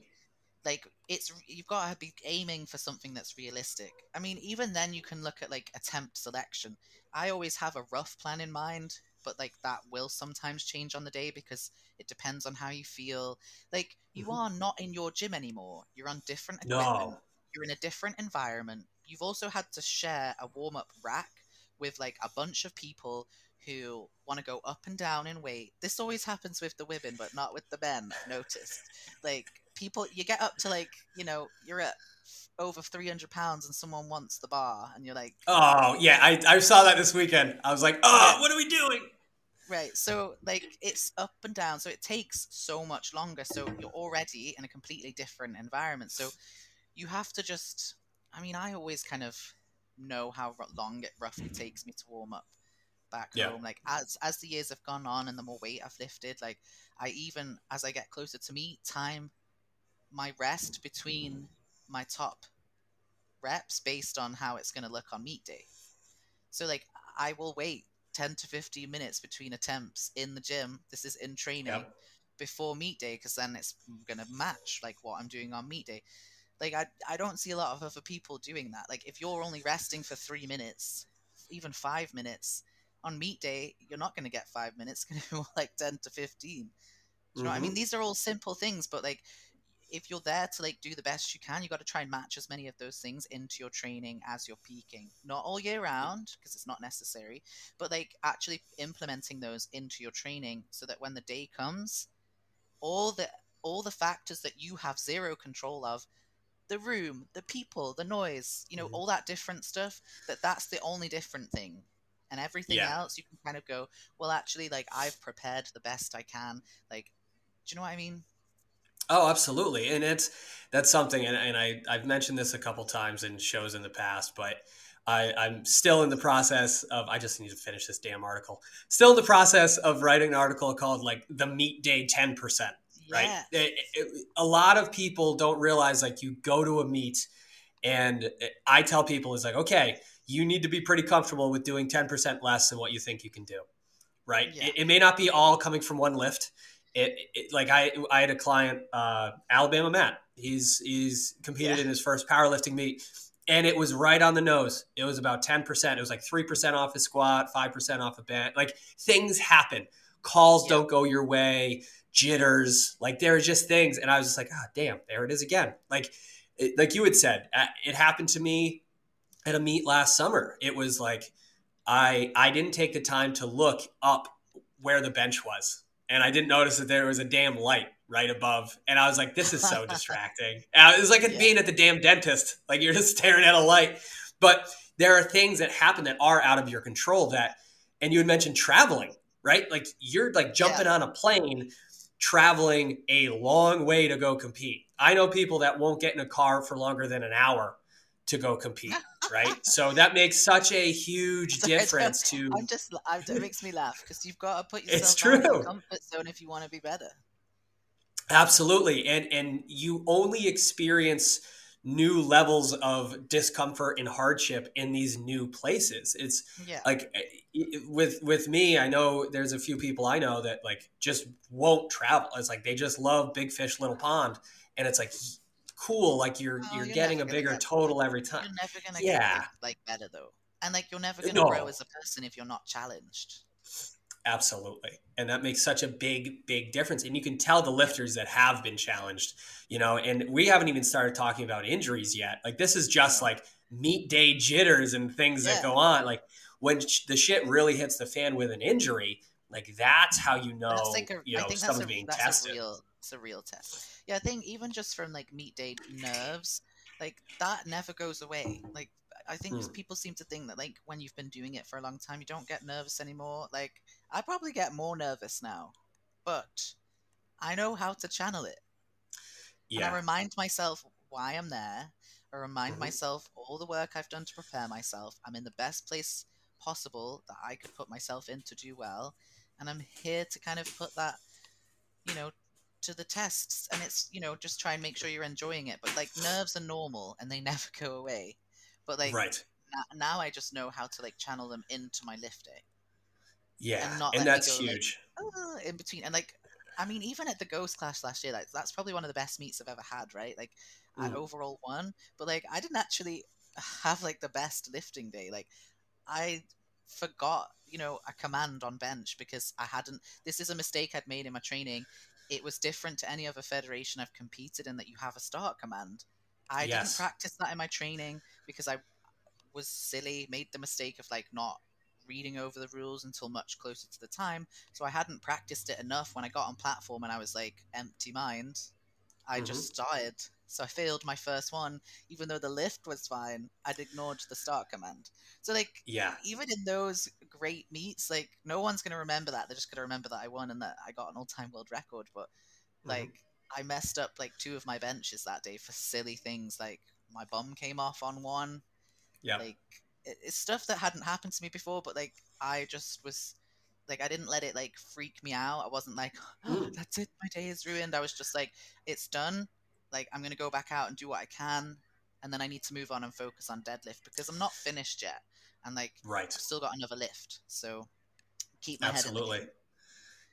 like it's you've got to be aiming for something that's realistic. I mean even then you can look at like attempt selection. I always have a rough plan in mind but like that will sometimes change on the day because it depends on how you feel. Like you mm-hmm. are not in your gym anymore. You're on different equipment. No. you're in a different environment. You've also had to share a warm-up rack with like a bunch of people who want to go up and down in weight. This always happens with the women, but not with the men. I've noticed. Like people you get up to like you know you're at over 300 pounds and someone wants the bar and you're like oh yeah i, I saw that this weekend i was like oh what are we doing right so like it's up and down so it takes so much longer so you're already in a completely different environment so you have to just i mean i always kind of know how long it roughly takes me to warm up back yeah. home like as as the years have gone on and the more weight i've lifted like i even as i get closer to meet time my rest between my top reps based on how it's going to look on meet day. So like I will wait 10 to 15 minutes between attempts in the gym. This is in training yep. before meet day because then it's going to match like what I'm doing on meet day. Like I I don't see a lot of other people doing that. Like if you're only resting for 3 minutes, even 5 minutes on meet day, you're not going to get 5 minutes, it's going to be like 10 to 15. Do you mm-hmm. know what I mean? Mm-hmm. These are all simple things, but like if you're there to like do the best you can, you got to try and match as many of those things into your training as you're peaking. Not all year round because it's not necessary, but like actually implementing those into your training so that when the day comes, all the all the factors that you have zero control of, the room, the people, the noise, you know, mm-hmm. all that different stuff, that that's the only different thing. And everything yeah. else you can kind of go, well actually like I've prepared the best I can. Like do you know what I mean? Oh, absolutely, and it's that's something, and, and I I've mentioned this a couple times in shows in the past, but I, I'm still in the process of. I just need to finish this damn article. Still in the process of writing an article called like the meet day ten percent. Right. It, it, a lot of people don't realize like you go to a meet, and eh, I tell people is like okay, you need to be pretty comfortable with doing ten percent less than what you think you can do. Right. Yeah. It, it may not be all coming from one lift it, it, like I I had a client uh, Alabama Matt. He's he's competed yeah. in his first powerlifting meet, and it was right on the nose. It was about ten percent. It was like three percent off a squat, five percent off a band. Like things happen. Calls yeah. don't go your way. Jitters. Like there are just things, and I was just like, ah, oh, damn, there it is again. Like it, like you had said, uh, it happened to me at a meet last summer. It was like I I didn't take the time to look up where the bench was and I didn't notice that there was a damn light right above. And I was like, this is so [LAUGHS] distracting. And it was like yeah. being at the damn dentist. Like you're just [LAUGHS] staring at a light. But there are things that happen that are out of your control that and you had mentioned traveling, right? Like you're like jumping yeah. on a plane, traveling a long way to go compete. I know people that won't get in a car for longer than an hour to go compete, right? [LAUGHS] so that makes such a huge [LAUGHS] difference to. [LAUGHS] I'm just, I'm, it makes me laugh because you've got to put yourself it's true. out of comfort zone if you want to be better. Absolutely, and and you only experience new levels of discomfort and hardship in these new places. It's yeah. like eh, with with me, I know there's a few people I know that like just won't travel. It's like they just love big fish, little pond, and it's like cool. Like you're oh, you're, you're, getting a bigger total every time. You're never gonna yeah. get like better though, and like you're never uh, gonna no. grow as a person if you're not challenged. Absolutely. And that makes such a big, big difference. And you can tell the lifters that have been challenged, you know, and we haven't even started talking about injuries yet. Like, this is just like meet day jitters and things yeah. that go on. Like, when the shit really hits the fan with an injury, like, that's how you know, like a, you know, someone's a, being tested. A real, it's a real test. Yeah, I think even just from like meet day nerves, like, that never goes away. Like, I think mm. people seem to think that like when you've been doing it for a long time, you don't get nervous anymore. Like I probably get more nervous now, but I know how to channel it. Yeah. And I remind myself why I'm there. I remind mm-hmm. myself all the work I've done to prepare myself. I'm in the best place possible that I could put myself in to do well. And I'm here to kind of put that, you know, to the tests. And it's, you know, just try and make sure you're enjoying it. But like nerves are normal and they [LAUGHS] never go away. But like right. now I just know how to like channel them into my lifting. Yeah, and, and that's go, huge. Like, in between, and like, I mean, even at the Ghost Clash last year, like that's probably one of the best meets I've ever had. Right, like, mm. I overall won, but like, I didn't actually [LAUGHS] have like the best lifting day. Like, I forgot, you know, a command on bench because I hadn't. This is a mistake I'd made in my training. It was different to any other federation I've competed in that you have a start command. I yes. didn't practice that in my training because I was silly, made the mistake of like not reading over the rules until much closer to the time. So I hadn't practiced it enough when I got on platform and I was like empty mind. I mm-hmm. just started. So I failed my first one, even though the lift was fine. I'd ignored the start command. So like, yeah, even in those great meets, like no one's gonna remember that. They're just gonna remember that I won and that I got an all-time world record. But mm-hmm. like, mm-hmm. I messed up like two of my benches that day for silly things. Like my bum came off on one. Yeah. Like it's stuff that hadn't happened to me before, but like I just was like I didn't let it like freak me out. I wasn't like, [GASPS] oh, that's it, my day is ruined. I was just like, it's done. Like I'm gonna go back out and do what I can, and then I need to move on and focus on deadlift because I'm not finished yet, and like right, I've still got another lift. So keep my absolutely. head in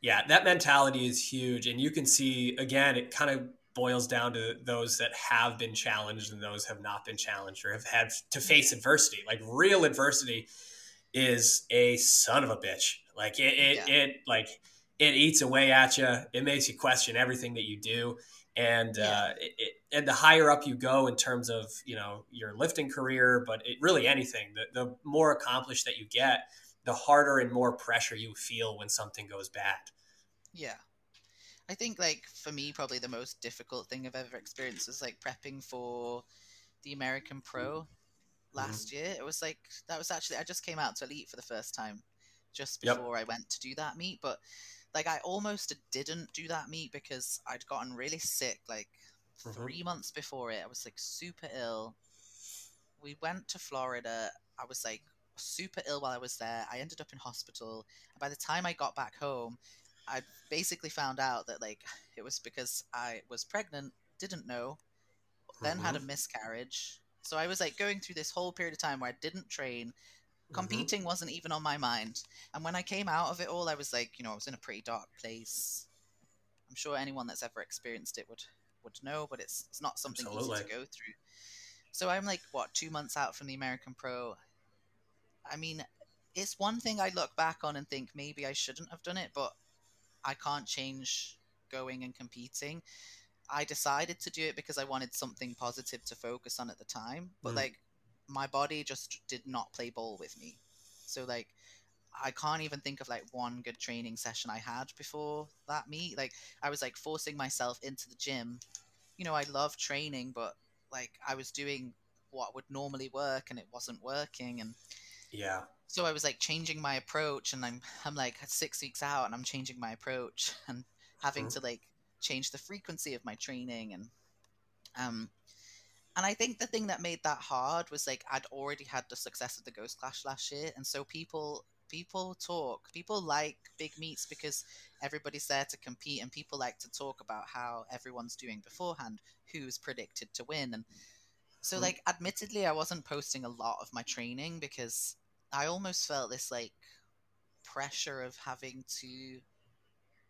Yeah, that mentality is huge, and you can see again. It kind of boils down to those that have been challenged and those have not been challenged or have had to face adversity. Like real adversity is a son of a bitch. Like it, it, yeah. it like it eats away at you. It makes you question everything that you do. And yeah. uh, it, it, and the higher up you go in terms of you know your lifting career, but it, really anything, the, the more accomplished that you get, the harder and more pressure you feel when something goes bad. Yeah, I think like for me, probably the most difficult thing I've ever experienced was like prepping for the American Pro mm-hmm. last mm-hmm. year. It was like that was actually I just came out to Elite for the first time just before yep. I went to do that meet, but like I almost didn't do that meet because I'd gotten really sick like mm-hmm. three months before it. I was like super ill. We went to Florida. I was like super ill while I was there. I ended up in hospital. And by the time I got back home, I basically found out that like it was because I was pregnant, didn't know, then mm-hmm. had a mm-hmm. miscarriage. So I was like going through this whole period of time where I didn't train. Mm-hmm. Competing mm-hmm. wasn't even on my mind. And when I came out of it all, I was like, you know, I was in a pretty dark place. I'm sure anyone that's ever experienced it would would know, but it's it's not something Absolutely. easy to go through. So I'm like what two months out from the American Pro. I mean, it's one thing I look back on and think maybe I shouldn't have done it, but I can't change going and competing. I decided to do it because I wanted something positive to focus on at the time, but mm. like my body just did not play ball with me. So like I can't even think of like one good training session I had before that meet. Like I was like forcing myself into the gym. You know, I love training, but like I was doing what would normally work and it wasn't working and Yeah. So I was like changing my approach, and I'm I'm like six weeks out, and I'm changing my approach and having Mhm. to like change the frequency of my training and um and I think the thing that made that hard was like I'd already had the success of the Ghost Clash last year, and so people people talk, people like big meets because everybody's there to compete, and people like to talk about how everyone's doing beforehand, who's predicted to win, and so Mhm. like admittedly I wasn't posting a lot of my training because I almost felt this like pressure of having to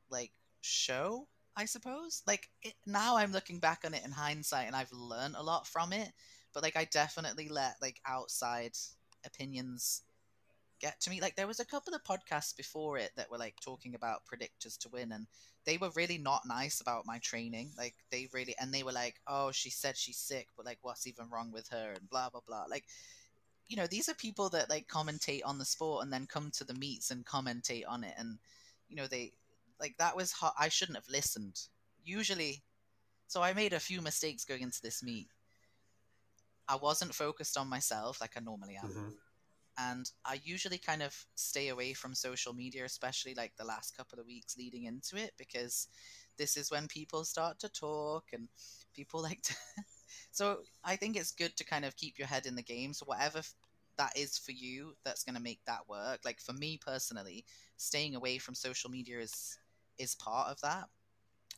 like show i suppose like it, now i'm looking back on it in hindsight and i've learned a lot from it but like i definitely let like outside opinions get to me. Like there was a couple of podcasts before it that were like talking about predictors to win and they were really not nice about my training. Like they really and they were like oh she said she's sick but like what's even wrong with her? and blah blah blah. Like you know these are people that like commentate on the sport and then come to the meets and commentate on it and you know they like that was hot i shouldn't have listened. Usually so i made a few mistakes going into this meet. I wasn't focused on myself like i normally am. Mhm. and i usually kind of stay away from social media especially like the last couple of weeks leading into it because this is when people start to talk and people [LAUGHS] like to so i think it's good to kind of keep your head in the game. So whatever that is for you that's going to make that work. Like for me personally staying away from social media is is part of that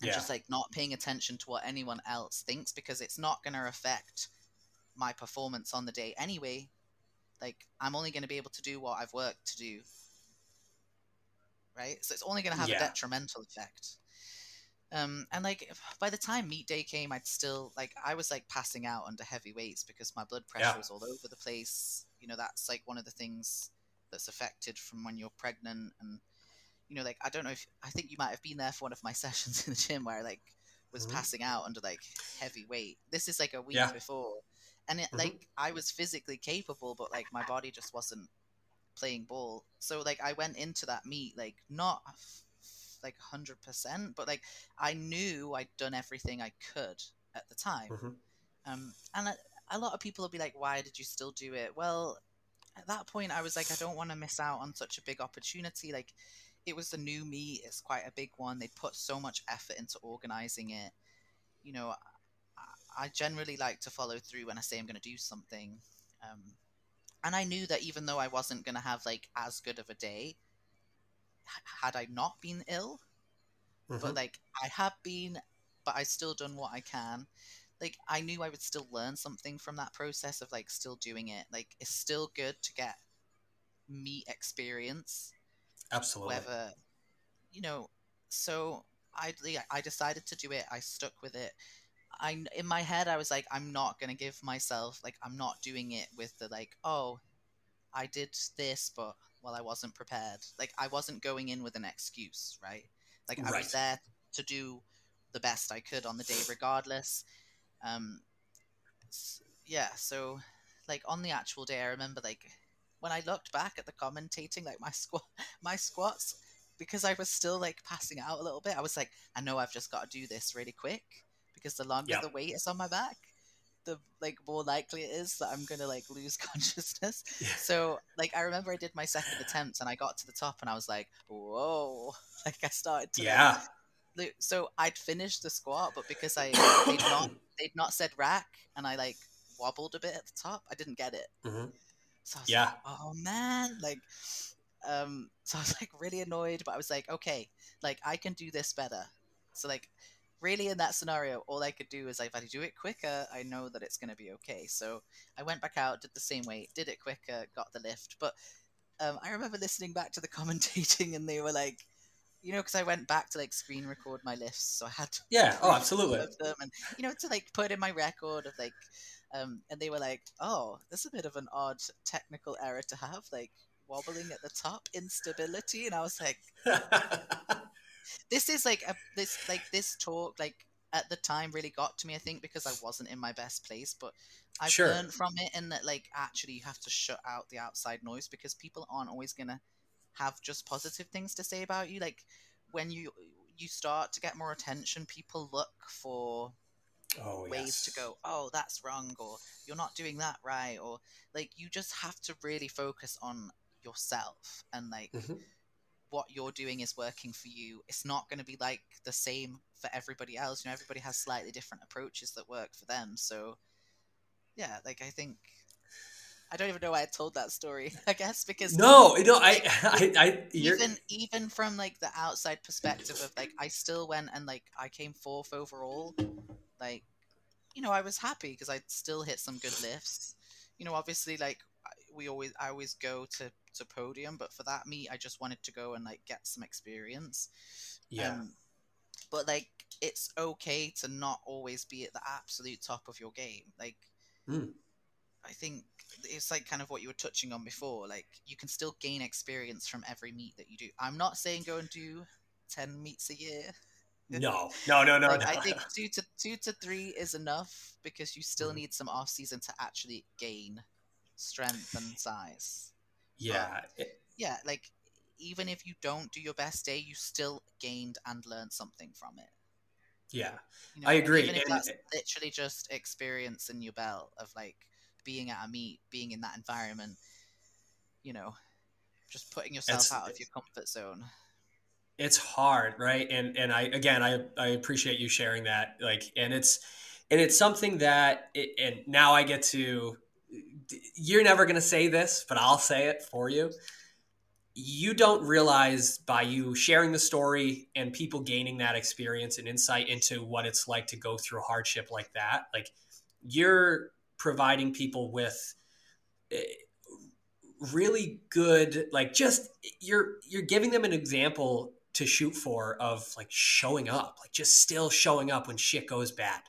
and Yeah. just like not paying attention to what anyone else thinks because it's not going to affect my performance on the day anyway like i'm only going to be able to do what i've worked to do right so it's only going to have Yeah. a detrimental effect um and like by the time meet day came i'd still like i was like passing out under heavy weights because my blood pressure Yeah. was all over the place you know that's like one of the things that's affected from when you're pregnant and you know like i don't know if i think you might have been there for one of my [LAUGHS] sessions in the gym where I like was Mhm. passing out under like heavy weight this is like a week Yeah. before and it Mhm. like i was physically capable but like my body just wasn't playing ball so like i went into that meet like not f- like 100% but like i knew i'd done everything i could at the time Mhm. um, and a, a lot of people will be like, why did you still do it? Well, at that point, I was like, I don't want to miss out on such a big opportunity. Like, it was the new me it's quite a big one. They put so much effort into organizing it. You know, I, I generally like to follow through when I say I'm going to do something. Um, and I knew that even though I wasn't going to have like as good of a day, had I not been ill, but Mhm. like I have been, but I still done what I can. Like I knew I would still learn something from that process of like still doing it. Like it's still good to get me experience, Absolutely. whether you know. So I I decided to do it. I stuck with it. I in my head I was like I'm not gonna give myself like I'm not doing it with the like oh I did this but well I wasn't prepared. Like I wasn't going in with an excuse, right? Like I was there to do the best I could on the day regardless. Um yeah, so like on the actual day I remember like when I looked back at the commentating like my squat [LAUGHS] my squats because I was still like passing out a little bit. I was like I know I've just got to do this really quick because the longer Yeah. the weight is on my back, the like more likely it is that I'm gonna like lose [LAUGHS] consciousness. Yeah. So like I remember I did my second attempt and I got to the top and I was like, whoa! [LAUGHS] Like I started to Yeah. lo- so I'd finished the squat, but because I [COUGHS] they'd not they'd not said rack and I like wobbled a bit at the top, I didn't get it. Mhm. So I was Yeah. like, oh man, like um [LAUGHS] so I was like really annoyed, but I was like, okay, like I can do this better. So like really in that scenario, all I could do is like if I do it quicker, I know that it's gonna be okay. So I went back out, did the same way, did it quicker, got the lift. But um, I remember listening back to the [LAUGHS] commentating and they were like you know, because I went back to like screen record my lifts, so I had to Yeah. [LAUGHS] Oh, absolutely. them and you know to like put in my record of like um and they were like oh this is a bit of an odd technical error to have like wobbling at the top instability and i was like [LAUGHS] this is like a this like this talk like at the time really got to me i think because i wasn't in my best place but i've Sure. learned from it and that like actually you have to shut out the outside noise because people aren't always gonna have just positive things to say about you like when you you start to get more attention people look for oh, ways yes. to go oh that's wrong or you're not doing that right or like you just have to really focus on yourself and like Mhm. what you're doing is working for you it's not going to be like the same for everybody else you know everybody has slightly different approaches that work for them so yeah like i think i don't even know why i told that story [LAUGHS] i guess because No, no, [LAUGHS] I, I, I even even from like the outside perspective of like I still went and like I came fourth overall. Like, you know, I was happy because I'd still hit some good lifts. You know, obviously, like we always I always go to to podium, but for that meet, I just wanted to go and like get some experience. yeah, Um, but like, it's okay to not always be at the absolute top of your game. Like, Mm. I think it's like kind of what you were touching on before. Like, you can still gain experience from every meet that you do. I'm not saying go and do ten meets a year. [LAUGHS] no, no, no, no, like, no. I think [LAUGHS] two to two to three is enough because you still Mhm. need some off season to actually gain strength and size. yeah, it- Yeah, like even if you don't do your best day, you still gained and learned something from it. yeah, You I agree, Even if and- that's literally just experience in your belt of like being at a meet, being in that environment, you know, just putting yourself out of your comfort zone. It's hard right? And and i again i i appreciate you sharing that like and it's and it's something that it, and now i get to you're never going to say this but i'll say it for you. You don't realize by you sharing the story and people gaining that experience and insight into what it's like to go through hardship like that like you're providing people with eh, really good like just you're you're giving them an example to shoot for of like showing up like just still showing up when shit goes bad.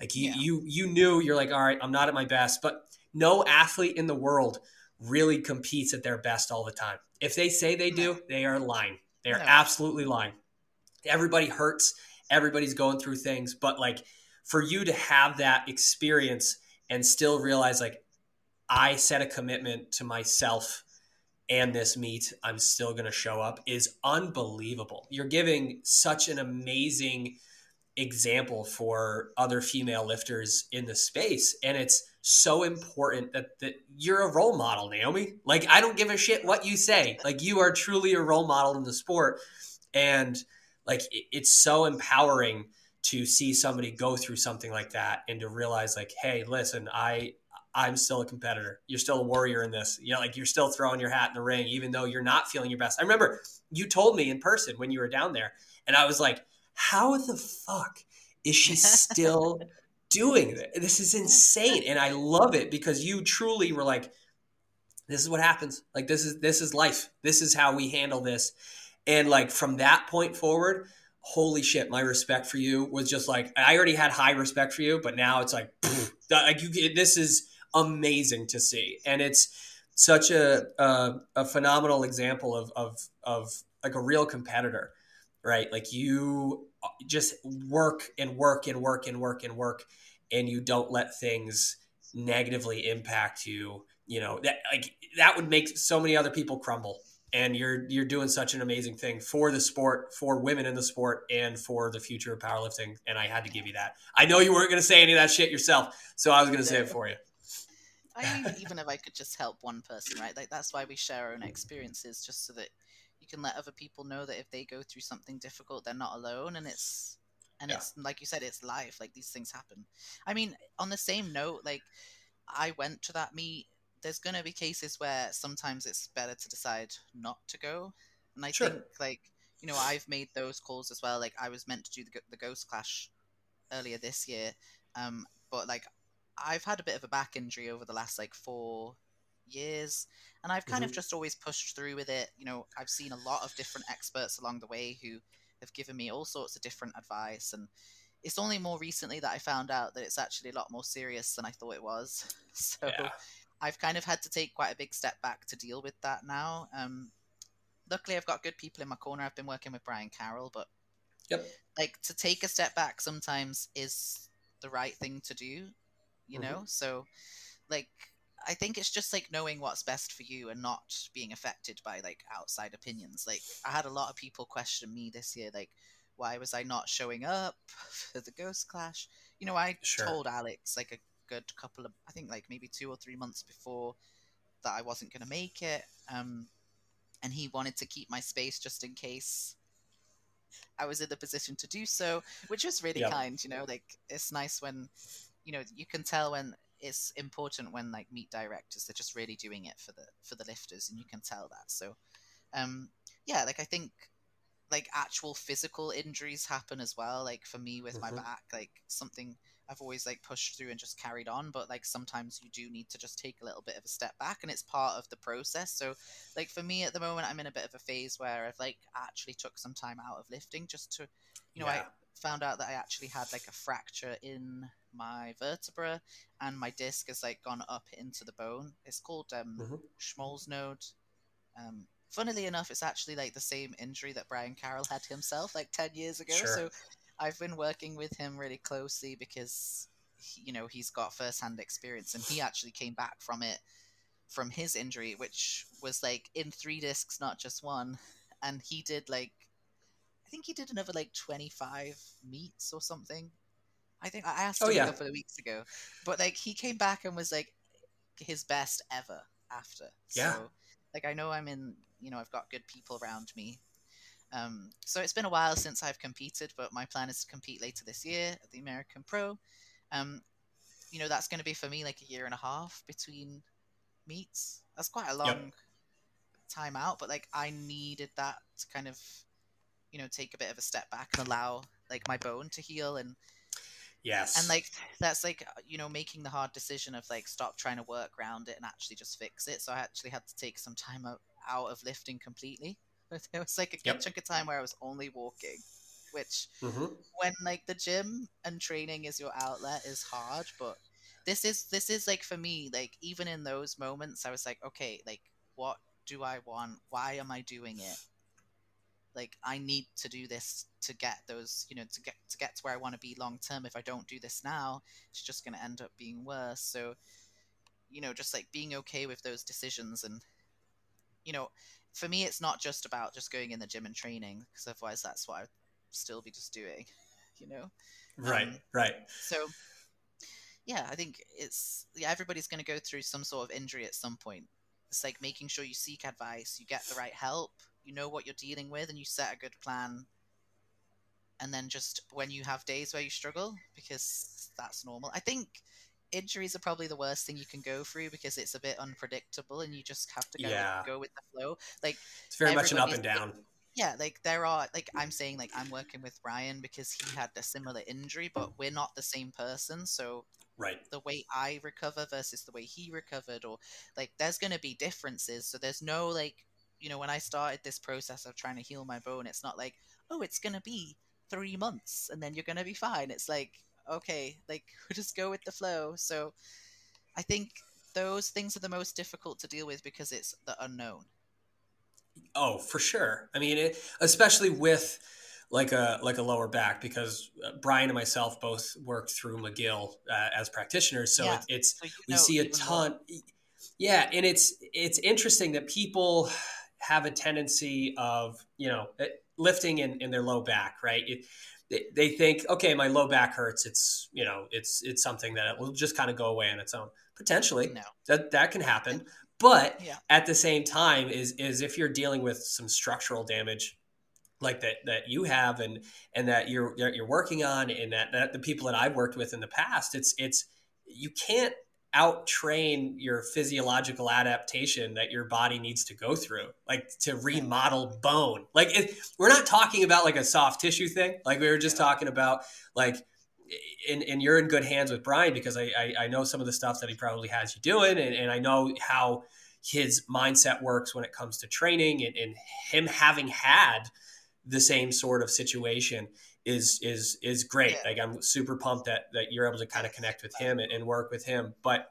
Like you Yeah. you you knew you're like all right i'm not at my best but no athlete in the world really competes at their best all the time. If they say they do they are lying. They're No. absolutely lying. Everybody hurts. Everybody's going through things but like for you to have that experience and still realize like i set a commitment to myself and this meet i'm still going to show up is unbelievable. You're giving such an amazing example for other female lifters in the space and it's so important that, that you're a role model naomi. Like i don't give a shit what you say. Like you are truly a role model in the sport and like it, it's so empowering to see somebody go through something like that and to realize like hey listen i i'm still a competitor. You're still a warrior in this. You know like you're still throwing your hat in the ring even though you're not feeling your best. I remember you told me in person when you were down there and i was like how the fuck is she still [LAUGHS] doing this this is insane and i love it because you truly were like this is what happens. Like this is this is life. This is how we handle this. And like from that point forward holy shit my respect for you was just like i already had high respect for you but now it's like [LAUGHS] like you this is amazing to see. And it's such a a, a phenomenal example of of of like a real competitor right? Like you just work and work and work and work and work and you don't let things negatively impact you you know? That like that would make so many other people crumble. And you're you're doing such an amazing thing for the sport for women in the sport and for the future of powerlifting. And i had to give you that. I know you weren't going to say any of that shit yourself so i was going to say it for you I mean, [LAUGHS] even if I could just help one person, right? Like that's why we share our own experiences, just so that you can let other people know that if they go through something difficult, they're not alone, and it's and Yeah. it's like you said, it's life. Like these things happen. I mean, on the same note, like I went to that meet. There's gonna be cases where sometimes it's better to decide not to go, and I Sure. think like you know I've made those calls as well. Like I was meant to do the, the Ghost Clash earlier this year, um, but like I've had a bit of a back injury over the last like four years, and I've kind of Mhm. just always pushed through with it. You know, I've seen a lot of different experts along the way who have given me all sorts of different advice, and it's only more recently that I found out that it's actually a lot more serious than I thought it was. [LAUGHS] So Yeah. I've kind of had to take quite a big step back to deal with that now. Um, luckily, I've got good people in my corner. I've been working with Brian Carroll, but Yep. like to take a step back sometimes is the right thing to do you Mhm. know so like i think it's just like knowing what's best for you and not being affected by like outside opinions like i had a lot of people question me this year like why was i not showing up for the ghost clash you know, I Sure. told Alex like a good couple of, I think like maybe two or three months before that I wasn't going to make it. Um, and he wanted to keep my space just in case I was in the position to do so, which was really Yep. kind. You know, like it's nice when, you know, you can tell when it's important when like meet directors they're just really doing it for the for the lifters, and you can tell that. So, um, yeah, like I think like actual physical injuries happen as well. Like for me with Mhm. my back, like something I've always like pushed through and just carried on. But like sometimes you do need to just take a little bit of a step back, and it's part of the process. So like for me at the moment, I'm in a bit of a phase where I've like actually took some time out of lifting just to, you know, Yeah. I found out that I actually had like a fracture in my vertebra, and my disc has like gone up into the bone. It's called um, Mhm. Schmorl's node. Um, funnily enough, it's actually like the same injury that Brian Carroll had himself like 10 years ago. Sure. So I've been working with him really closely because, he, you know, he's got firsthand experience and he actually came back from it from his injury, which was like in three discs, not just one. And he did like, I think he did another like 25 meets or something. I think I asked Oh, him yeah. a couple of weeks ago, but like he came back and was like his best ever after. Yeah. So, like I know I'm in, you know, I've got good people around me. Um, so it's been a while since I've competed, but my plan is to compete later this year at the American Pro. Um, you know, that's going to be for me like a year and a half between meets. That's quite a long time out, but like I needed that to kind of, you know, take a bit of a step back and allow like my bone to heal and Yes. and like that's like uh, you know making the hard decision of like stop trying to work around it and actually just fix it so i actually had to take some time out, out of lifting completely [LAUGHS] there was like a good Yep. chunk of time where i was only walking which Mhm. when like the gym and training is your outlet is hard but this is this is like for me like even in those moments i was like okay like what do i want why am i doing it like i need to do this to get those you know to get to get to where i want to be long term if i don't do this now it's just going to end up being worse so you know just like being okay with those decisions and you know for me it's not just about just going in the gym and training because otherwise that's what i'd still be just doing [LAUGHS] you know Right. um, right. so yeah i think it's yeah everybody's going to go through some sort of injury at some point it's like making sure you seek advice you get the right help you know what you're dealing with and you set a good plan and then just when you have days where you struggle because that's normal i think injuries are probably the worst thing you can go through because it's a bit unpredictable and you just have to go, Yeah. go with the flow like It's very much an up and down. yeah like there are like i'm saying like i'm working with brian because he had a similar injury but we're not the same person so Right. the way i recover versus the way he recovered or like there's going to be differences so there's no like you know when i started this process of trying to heal my bone it's not like oh it's going to be three months and then you're going to be fine it's like okay like [LAUGHS] just go with the flow so i think those things are the most difficult to deal with because it's the unknown Oh, for sure. I mean, it, especially with like a like a lower back, because uh, Brian and myself both worked through McGill uh, as practitioners, so Yeah. it, it's so you we see a even more. ton. Yeah, and it's it's interesting that people have a tendency of you know eh, lifting in, in their low back, right? It, they, they think, okay, my low back hurts. It's you know, it's it's something that will just kind of go away on its own. Potentially, no that that can happen, but Yeah. at the same time, is is if you're dealing with some structural damage like that that you have and and that you're that you're working on and that, that the people that I've worked with in the past, it's it's you can't out train your physiological adaptation that your body needs to go through like to remodel bone. Like it, we're not talking about like a soft tissue thing. Like we were just talking about like and, and you're in good hands with brian because I, I i know some of the stuff that he probably has you doing and, and i know how his mindset works when it comes to training and, and him having had the same sort of situation is is is great. Yeah. Like I'm super pumped that that you're able to kind of connect with him and, and work with him. But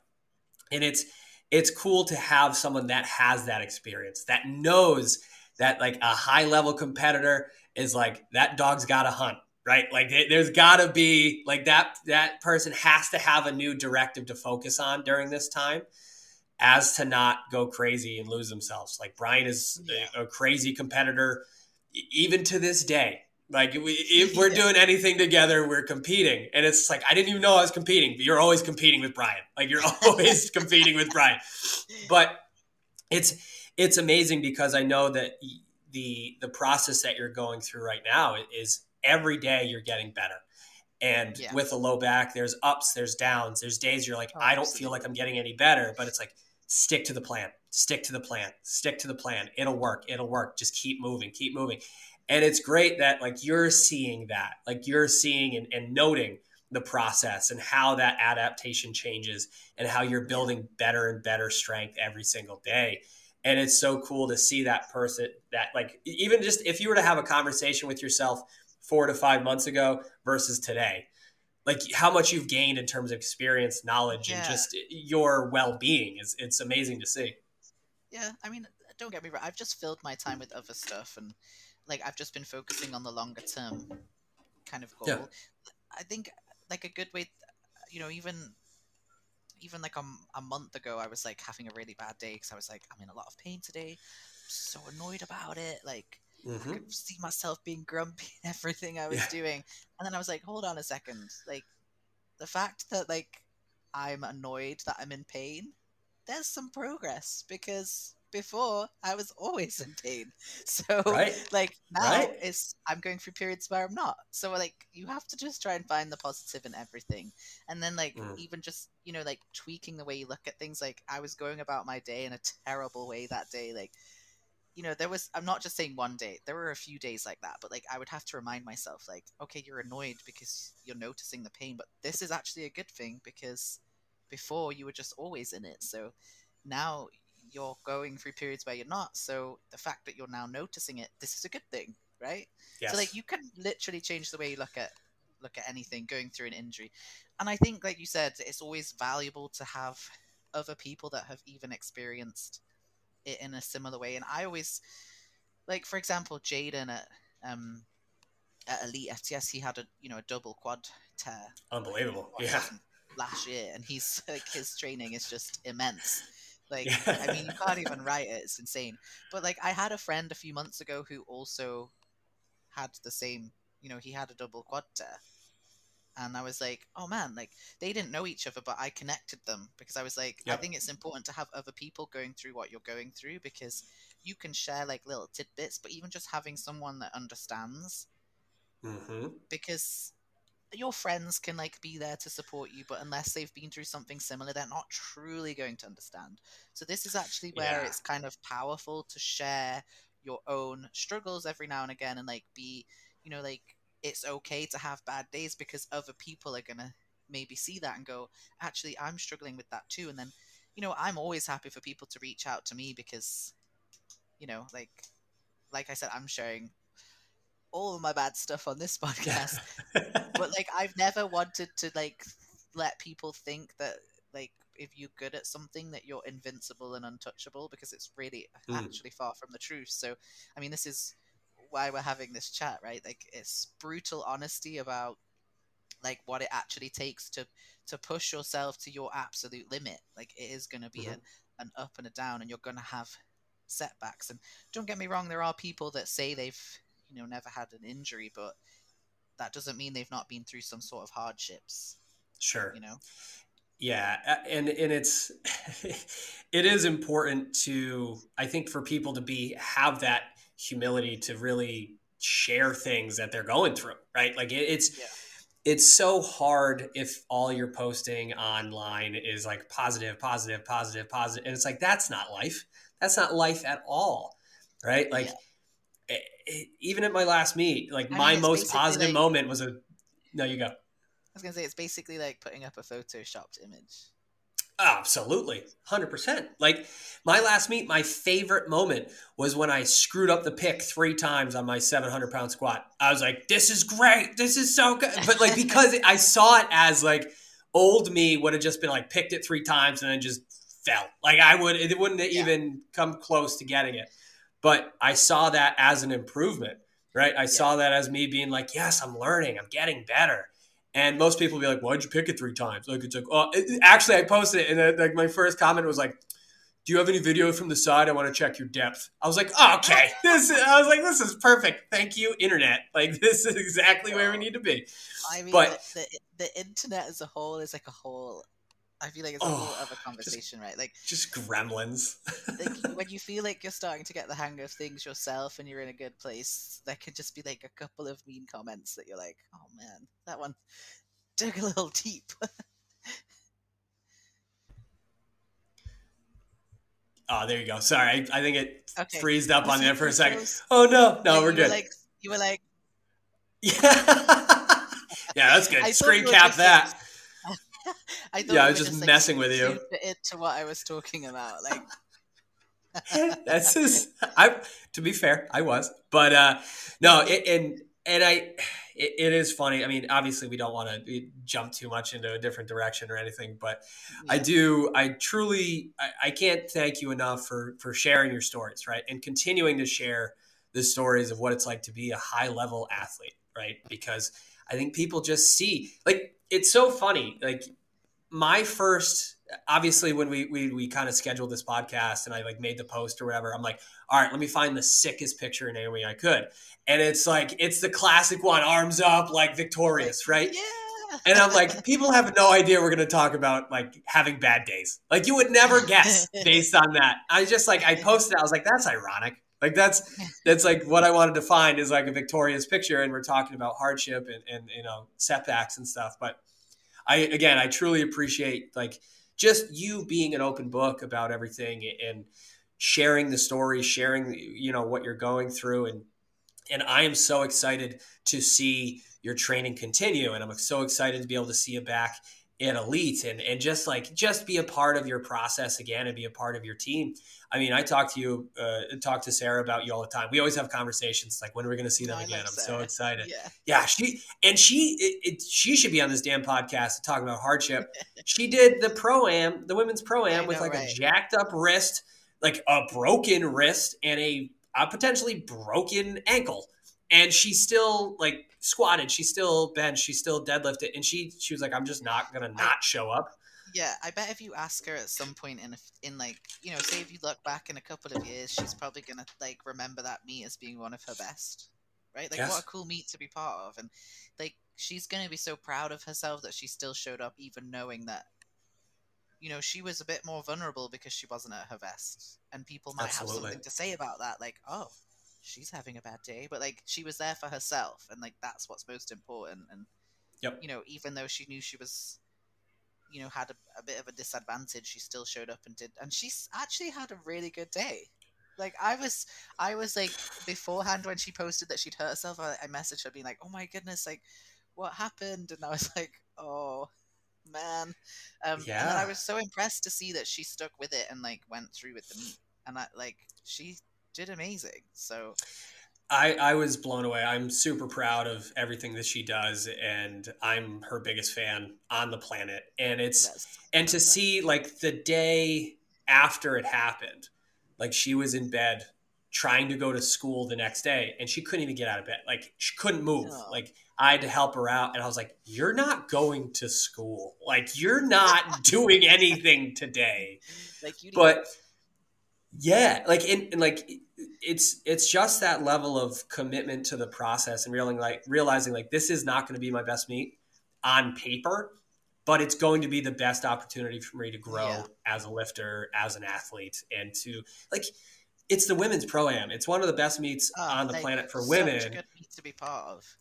and it's it's cool to have someone that has that experience that knows that like a high level competitor is like that dog's got to hunt right like there- there's got to be like that that person has to have a new directive to focus on during this time as to not go crazy and lose themselves like brian is a- Yeah. a, crazy competitor even to this day Like we, [LAUGHS] if we're doing anything together, we're competing. And it's like I didn't even know I was competing, but you're always competing with Brian. Like you're [LAUGHS] always competing with Brian. But it's it's amazing because I know that the the process that you're going through right now is every day you're getting better. And yeah. with a low back, there's ups, there's downs, there's days you're like, oh, I don't absolutely. feel like I'm getting any better, but it's like stick to the plan, stick to the plan, stick to the plan. It'll work, it'll work. Just keep moving, keep moving and it's great that like you're seeing that like you're seeing and, and noting the process and how that adaptation changes and how you're building better and better strength every single day and it's so cool to see that person that like even just if you were to have a conversation with yourself four to five months ago versus today like how much you've gained in terms of experience knowledge yeah. and just your well-being is it's amazing to see yeah i mean don't get me wrong i've just filled my time with other stuff and like I've just been focusing on the longer term kind of goal. Yeah. I think like a good way, you know, even even like a, a month ago, I was like having a really bad day because I was like, I'm in a lot of pain today. I'm so annoyed about it. Like mm-hmm. I could see myself being grumpy in [LAUGHS] everything I was yeah. doing, and then I was like, hold on a second, like the fact that like I'm annoyed that I'm in pain, there's some progress because before I was always in pain. [LAUGHS] So right. like now right. it's I'm going through periods where I'm not. So like you have to just try and find the positive in everything. And then like mm. even just, you know, like tweaking the way you look at things. Like I was going about my day in a terrible way that day. Like you know, there was I'm not just saying one day. There were a few days like that, but like I would have to remind myself like, okay, you're annoyed because you're noticing the pain, but this is actually a good thing because before you were just always in it. So now you're going through periods where you're not. So the fact that you're now noticing it, this is a good thing, right? Yes. So like you can literally change the way you look at look at anything going through an injury. And I think like you said, it's always valuable to have other people that have even experienced it in a similar way. And I always like for example, Jaden at um at Elite FTS he had a you know a double quad tear. Unbelievable. Yeah. Last year and he's [LAUGHS] like his training is just immense like, [LAUGHS] I mean, you can't even write it. It's insane. But like, I had a friend a few months ago who also had the same. You know, he had a double quad tear, and I was like, oh man, like they didn't know each other, but I connected them because I was like, yep. I think it's important to have other people going through what you're going through because you can share like little tidbits, but even just having someone that understands. Mm-hmm. Because your friends can like be there to support you but unless they've been through something similar they're not truly going to understand so this is actually where yeah. it's kind of powerful to share your own struggles every now and again and like be you know like it's okay to have bad days because other people are gonna maybe see that and go actually i'm struggling with that too and then you know i'm always happy for people to reach out to me because you know like like i said i'm sharing all of my bad stuff on this podcast. [LAUGHS] but like I've never wanted to like let people think that like if you're good at something that you're invincible and untouchable because it's really mm. actually far from the truth. So I mean this is why we're having this chat, right? Like it's brutal honesty about like what it actually takes to to push yourself to your absolute limit. Like it is going to be mm-hmm. a, an up and a down and you're going to have setbacks. And don't get me wrong, there are people that say they've you know never had an injury, but that doesn't mean they've not been through some sort of hardships. Sure. You know. Yeah, and and it's [LAUGHS] it is important to I think for people to be have that humility to really share things that they're going through, right? Like it, it's yeah. it's so hard if all you're posting online is like positive, positive, positive, positive, and it's like that's not life. That's not life at all, right? Like. Yeah even at my last meet, like I my mean, most positive like, moment was a. No, you go. I was gonna say it's basically like putting up a photoshopped image. Absolutely, hundred percent. Like my last meet, my favorite moment was when I screwed up the pick three times on my seven hundred pound squat. I was like, "This is great. This is so good." But like because I saw it as like old me would have just been like picked it three times and then just fell. Like I would, it wouldn't yeah. even come close to getting it. But I saw that as an improvement, right? I yeah. saw that as me being like, yes, I'm learning, I'm getting better. And most people be like, why'd you pick it three times? Like, it's like, oh, it, actually, I posted it, and like my first comment was like, do you have any video from the side? I want to check your depth. I was like, oh, okay. [LAUGHS] This is, I was like, this is perfect. Thank you, internet. Like [LAUGHS] this is exactly where we need to be. I mean, But- the, the the internet as a whole is like a whole. I feel like it's a Oh, whole other conversation, right? Like, Just gremlins. like [LAUGHS] when you feel like you're starting to get the hang of things yourself and you're in a good place, there can just be like a couple of mean comments that you're like, oh man, that one dug a little deep. [LAUGHS] Oh, there you go. Sorry, I, I think it Okay. freezed up You on there for a second. Oh no, no, Like, we're good. Like, you were like, yeah, [LAUGHS] yeah, that's good. Screen cap that. [LAUGHS] I thought Yeah, I was just like, messing with you. into what I was talking about. Like, [LAUGHS] That's just I. To be fair, I was, but uh no, it, and and I, it, it is funny. I mean, obviously, we don't want to jump too much into a different direction or anything, but I do. I truly, I, I can't thank you enough for for sharing your stories, right, and continuing to share the stories of what it's like to be a high level athlete, right? Because I think people just see, like, it's so funny. Like, my first, obviously, when we we we kind of scheduled this podcast and I like made the post or whatever, I'm like, all right, let me find the sickest picture of Naomi I could, and it's like it's the classic one, arms up, like victorious, right? Yeah. And I'm like, people have no idea we're going to talk about like having bad days. Like you would never guess [LAUGHS] based on that. I just like I posted. I was like, that's ironic. Like that's that's like what I wanted to find is like a victorious picture, and we're talking about hardship and and you know setbacks and stuff. But I again, I truly appreciate like just you being an open book about everything and sharing the story, sharing you know what you're going through, and and I am so excited to see your training continue, and I'm so excited to be able to see you back at elite and and just like just be a part of your process again and be a part of your team. I mean, I talk to you, uh, talk to Sarah about you all the time. We always have conversations like, when are we going to see them I again? I'm so excited. Yeah. Yeah, she and she it, it, she should be on this damn podcast to talk about hardship. [LAUGHS] she did the pro am, the women's pro am I with know, like right? a jacked up wrist, like a broken wrist and a, a potentially broken ankle, and she still like squatted, she still benched, she still deadlifted, and she she was like, I'm just not gonna not show up. Yeah, I bet if you ask her at some point in a, in like you know, say if you look back in a couple of years, she's probably gonna like remember that meet as being one of her best, right? Like Yes. what a cool meet to be part of, and like she's gonna be so proud of herself that she still showed up, even knowing that you know she was a bit more vulnerable because she wasn't at her best, and people might have something to say about that, like oh. She's having a bad day, but like she was there for herself, and like that's what's most important. And Yep. you know, even though she knew she was you know had a, a bit of a disadvantage she still showed up and did and she's actually had a really good day like i was i was like beforehand when she posted that she'd hurt herself i, I messaged her being like oh my goodness like what happened and i was [LAUGHS] like oh man um and i was so impressed to see that she stuck with it and like went through with the meet and i like she did amazing so I, I was blown away. I'm super proud of everything that she does, and I'm her biggest fan on the planet. And it's yes and to see like the day after it happened, like she was in bed trying to go to school the next day, and she couldn't even get out of bed. Like she couldn't move. No. Like I had to help her out, and I was like, "You're not going to school. Like you're not [LAUGHS] doing anything today." like you but yeah like in, in like it's it's just that level of commitment to the process and realizing like realizing like this is not going to be my best meet on paper but it's going to be the best opportunity for me to grow Yeah. as a lifter as an athlete and to like it's the women's pro am it's one of the best meets oh, on the like, planet for such women good meet to be part of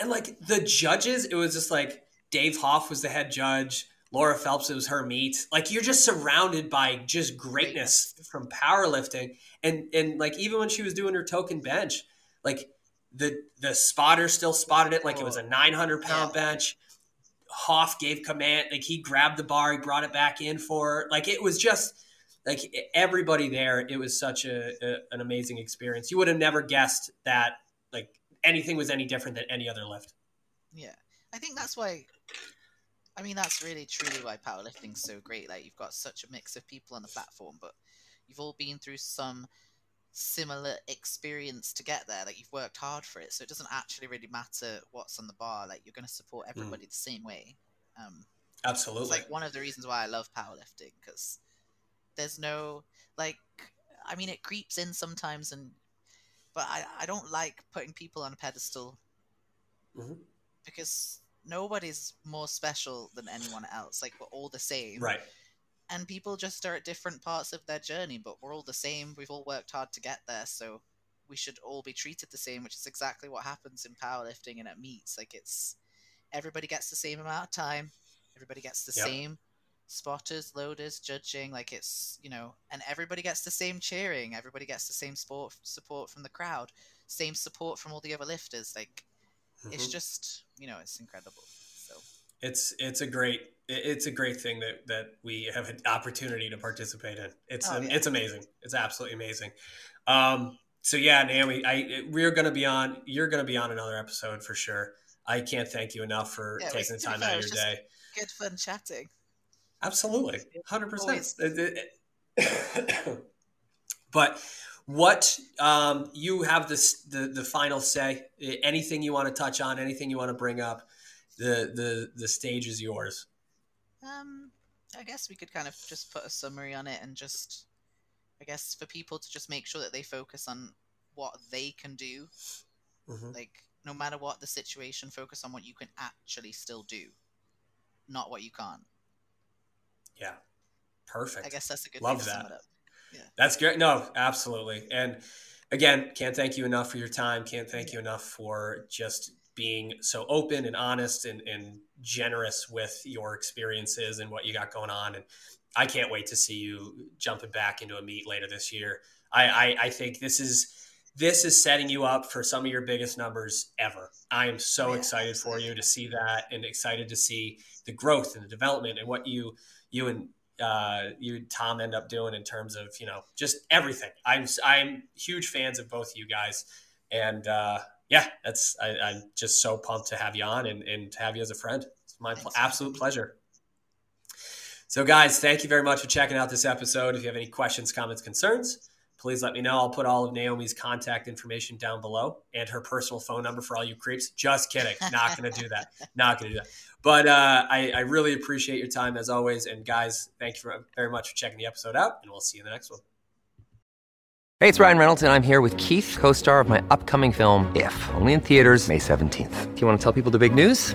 and like the judges, it was just like Dave Hoff was the head judge. Laura Phelps, it was her meet. Like you're just surrounded by just greatness from powerlifting, and and like even when she was doing her token bench, like the the spotter still spotted it like it was a 900 pound bench. Hoff gave command, like he grabbed the bar, he brought it back in for her. Like it was just like everybody there. It was such a, a an amazing experience. You would have never guessed that like anything was any different than any other lift. Yeah, I think that's why. I mean, that's really truly why powerlifting's so great. Like, you've got such a mix of people on the platform, but you've all been through some similar experience to get there. Like, you've worked hard for it, so it doesn't actually really matter what's on the bar. Like, you're going to support everybody the same way. Um, Absolutely. it's like one of the reasons why I love powerlifting because There's no like I mean it creeps in sometimes and but I, I don't like putting people on a pedestal Mhm. because nobody's more special than anyone else. Like we're all the same. Right. And people just are at different parts of their journey, but we're all the same. We've all worked hard to get there, so we should all be treated the same, which is exactly what happens in powerlifting and at meets. Like it's everybody gets the same amount of time, everybody gets the Yep. same spotters, loaders, judging. Like it's you know, and everybody gets the same cheering. Everybody gets the same sport support from the crowd, same support from all the other lifters. Like it's Mhm. just you know, it's incredible. So it's it's a great it's a great thing that that we have an opportunity to participate in. It's Oh, yeah. it's amazing. It's absolutely amazing. Um, so yeah, Naomi, I we're gonna be on. You're gonna be on another episode for sure. I can't thank you enough for Yeah, taking the was- [LAUGHS] time out of your day. good fun chatting. Absolutely, hundred percent. [COUGHS] But what um, you have this the the final say. Anything you want to touch on? Anything you want to bring up? The the the stage is yours. Um, I guess we could kind of just put a summary on it and just, I guess, for people to just make sure that they focus on what they can do. Mhm. Like, no matter what the situation, focus on what you can actually still do, not what you can't. Yeah, perfect. I guess that's a good Love way to sum that. That's great. No, absolutely. And again, can't thank you enough for your time. Can't thank you enough for just being so open and honest and, and generous with your experiences and what you got going on. And I can't wait to see you jumping back into a meet later this year. I, I, I think this is this is setting you up for some of your biggest numbers ever. I am so Yeah, excited for you to see that and excited to see the growth and the development and what you you and uh, you and Tom end up doing in terms of you know just everything. I'm I'm huge fans of both of you guys, and uh, yeah, that's I, I'm just so pumped to have you on and, and to have you as a friend. It's my pl- absolute pleasure. So, guys, thank you very much for checking out this episode. If you have any questions, comments, concerns, please let me know. I'll put all of Naomi's contact information down below and her personal phone number for all you creeps. Just kidding. Not going to do that. Not going to do that. But uh, I, I really appreciate your time as always. And guys, thank you very much for checking the episode out, and we'll see you in the next one. Hey, it's Ryan Reynolds, and I'm here with Keith, co star of my upcoming film, If, only in theaters, May 17th. Do you want to tell people the big news?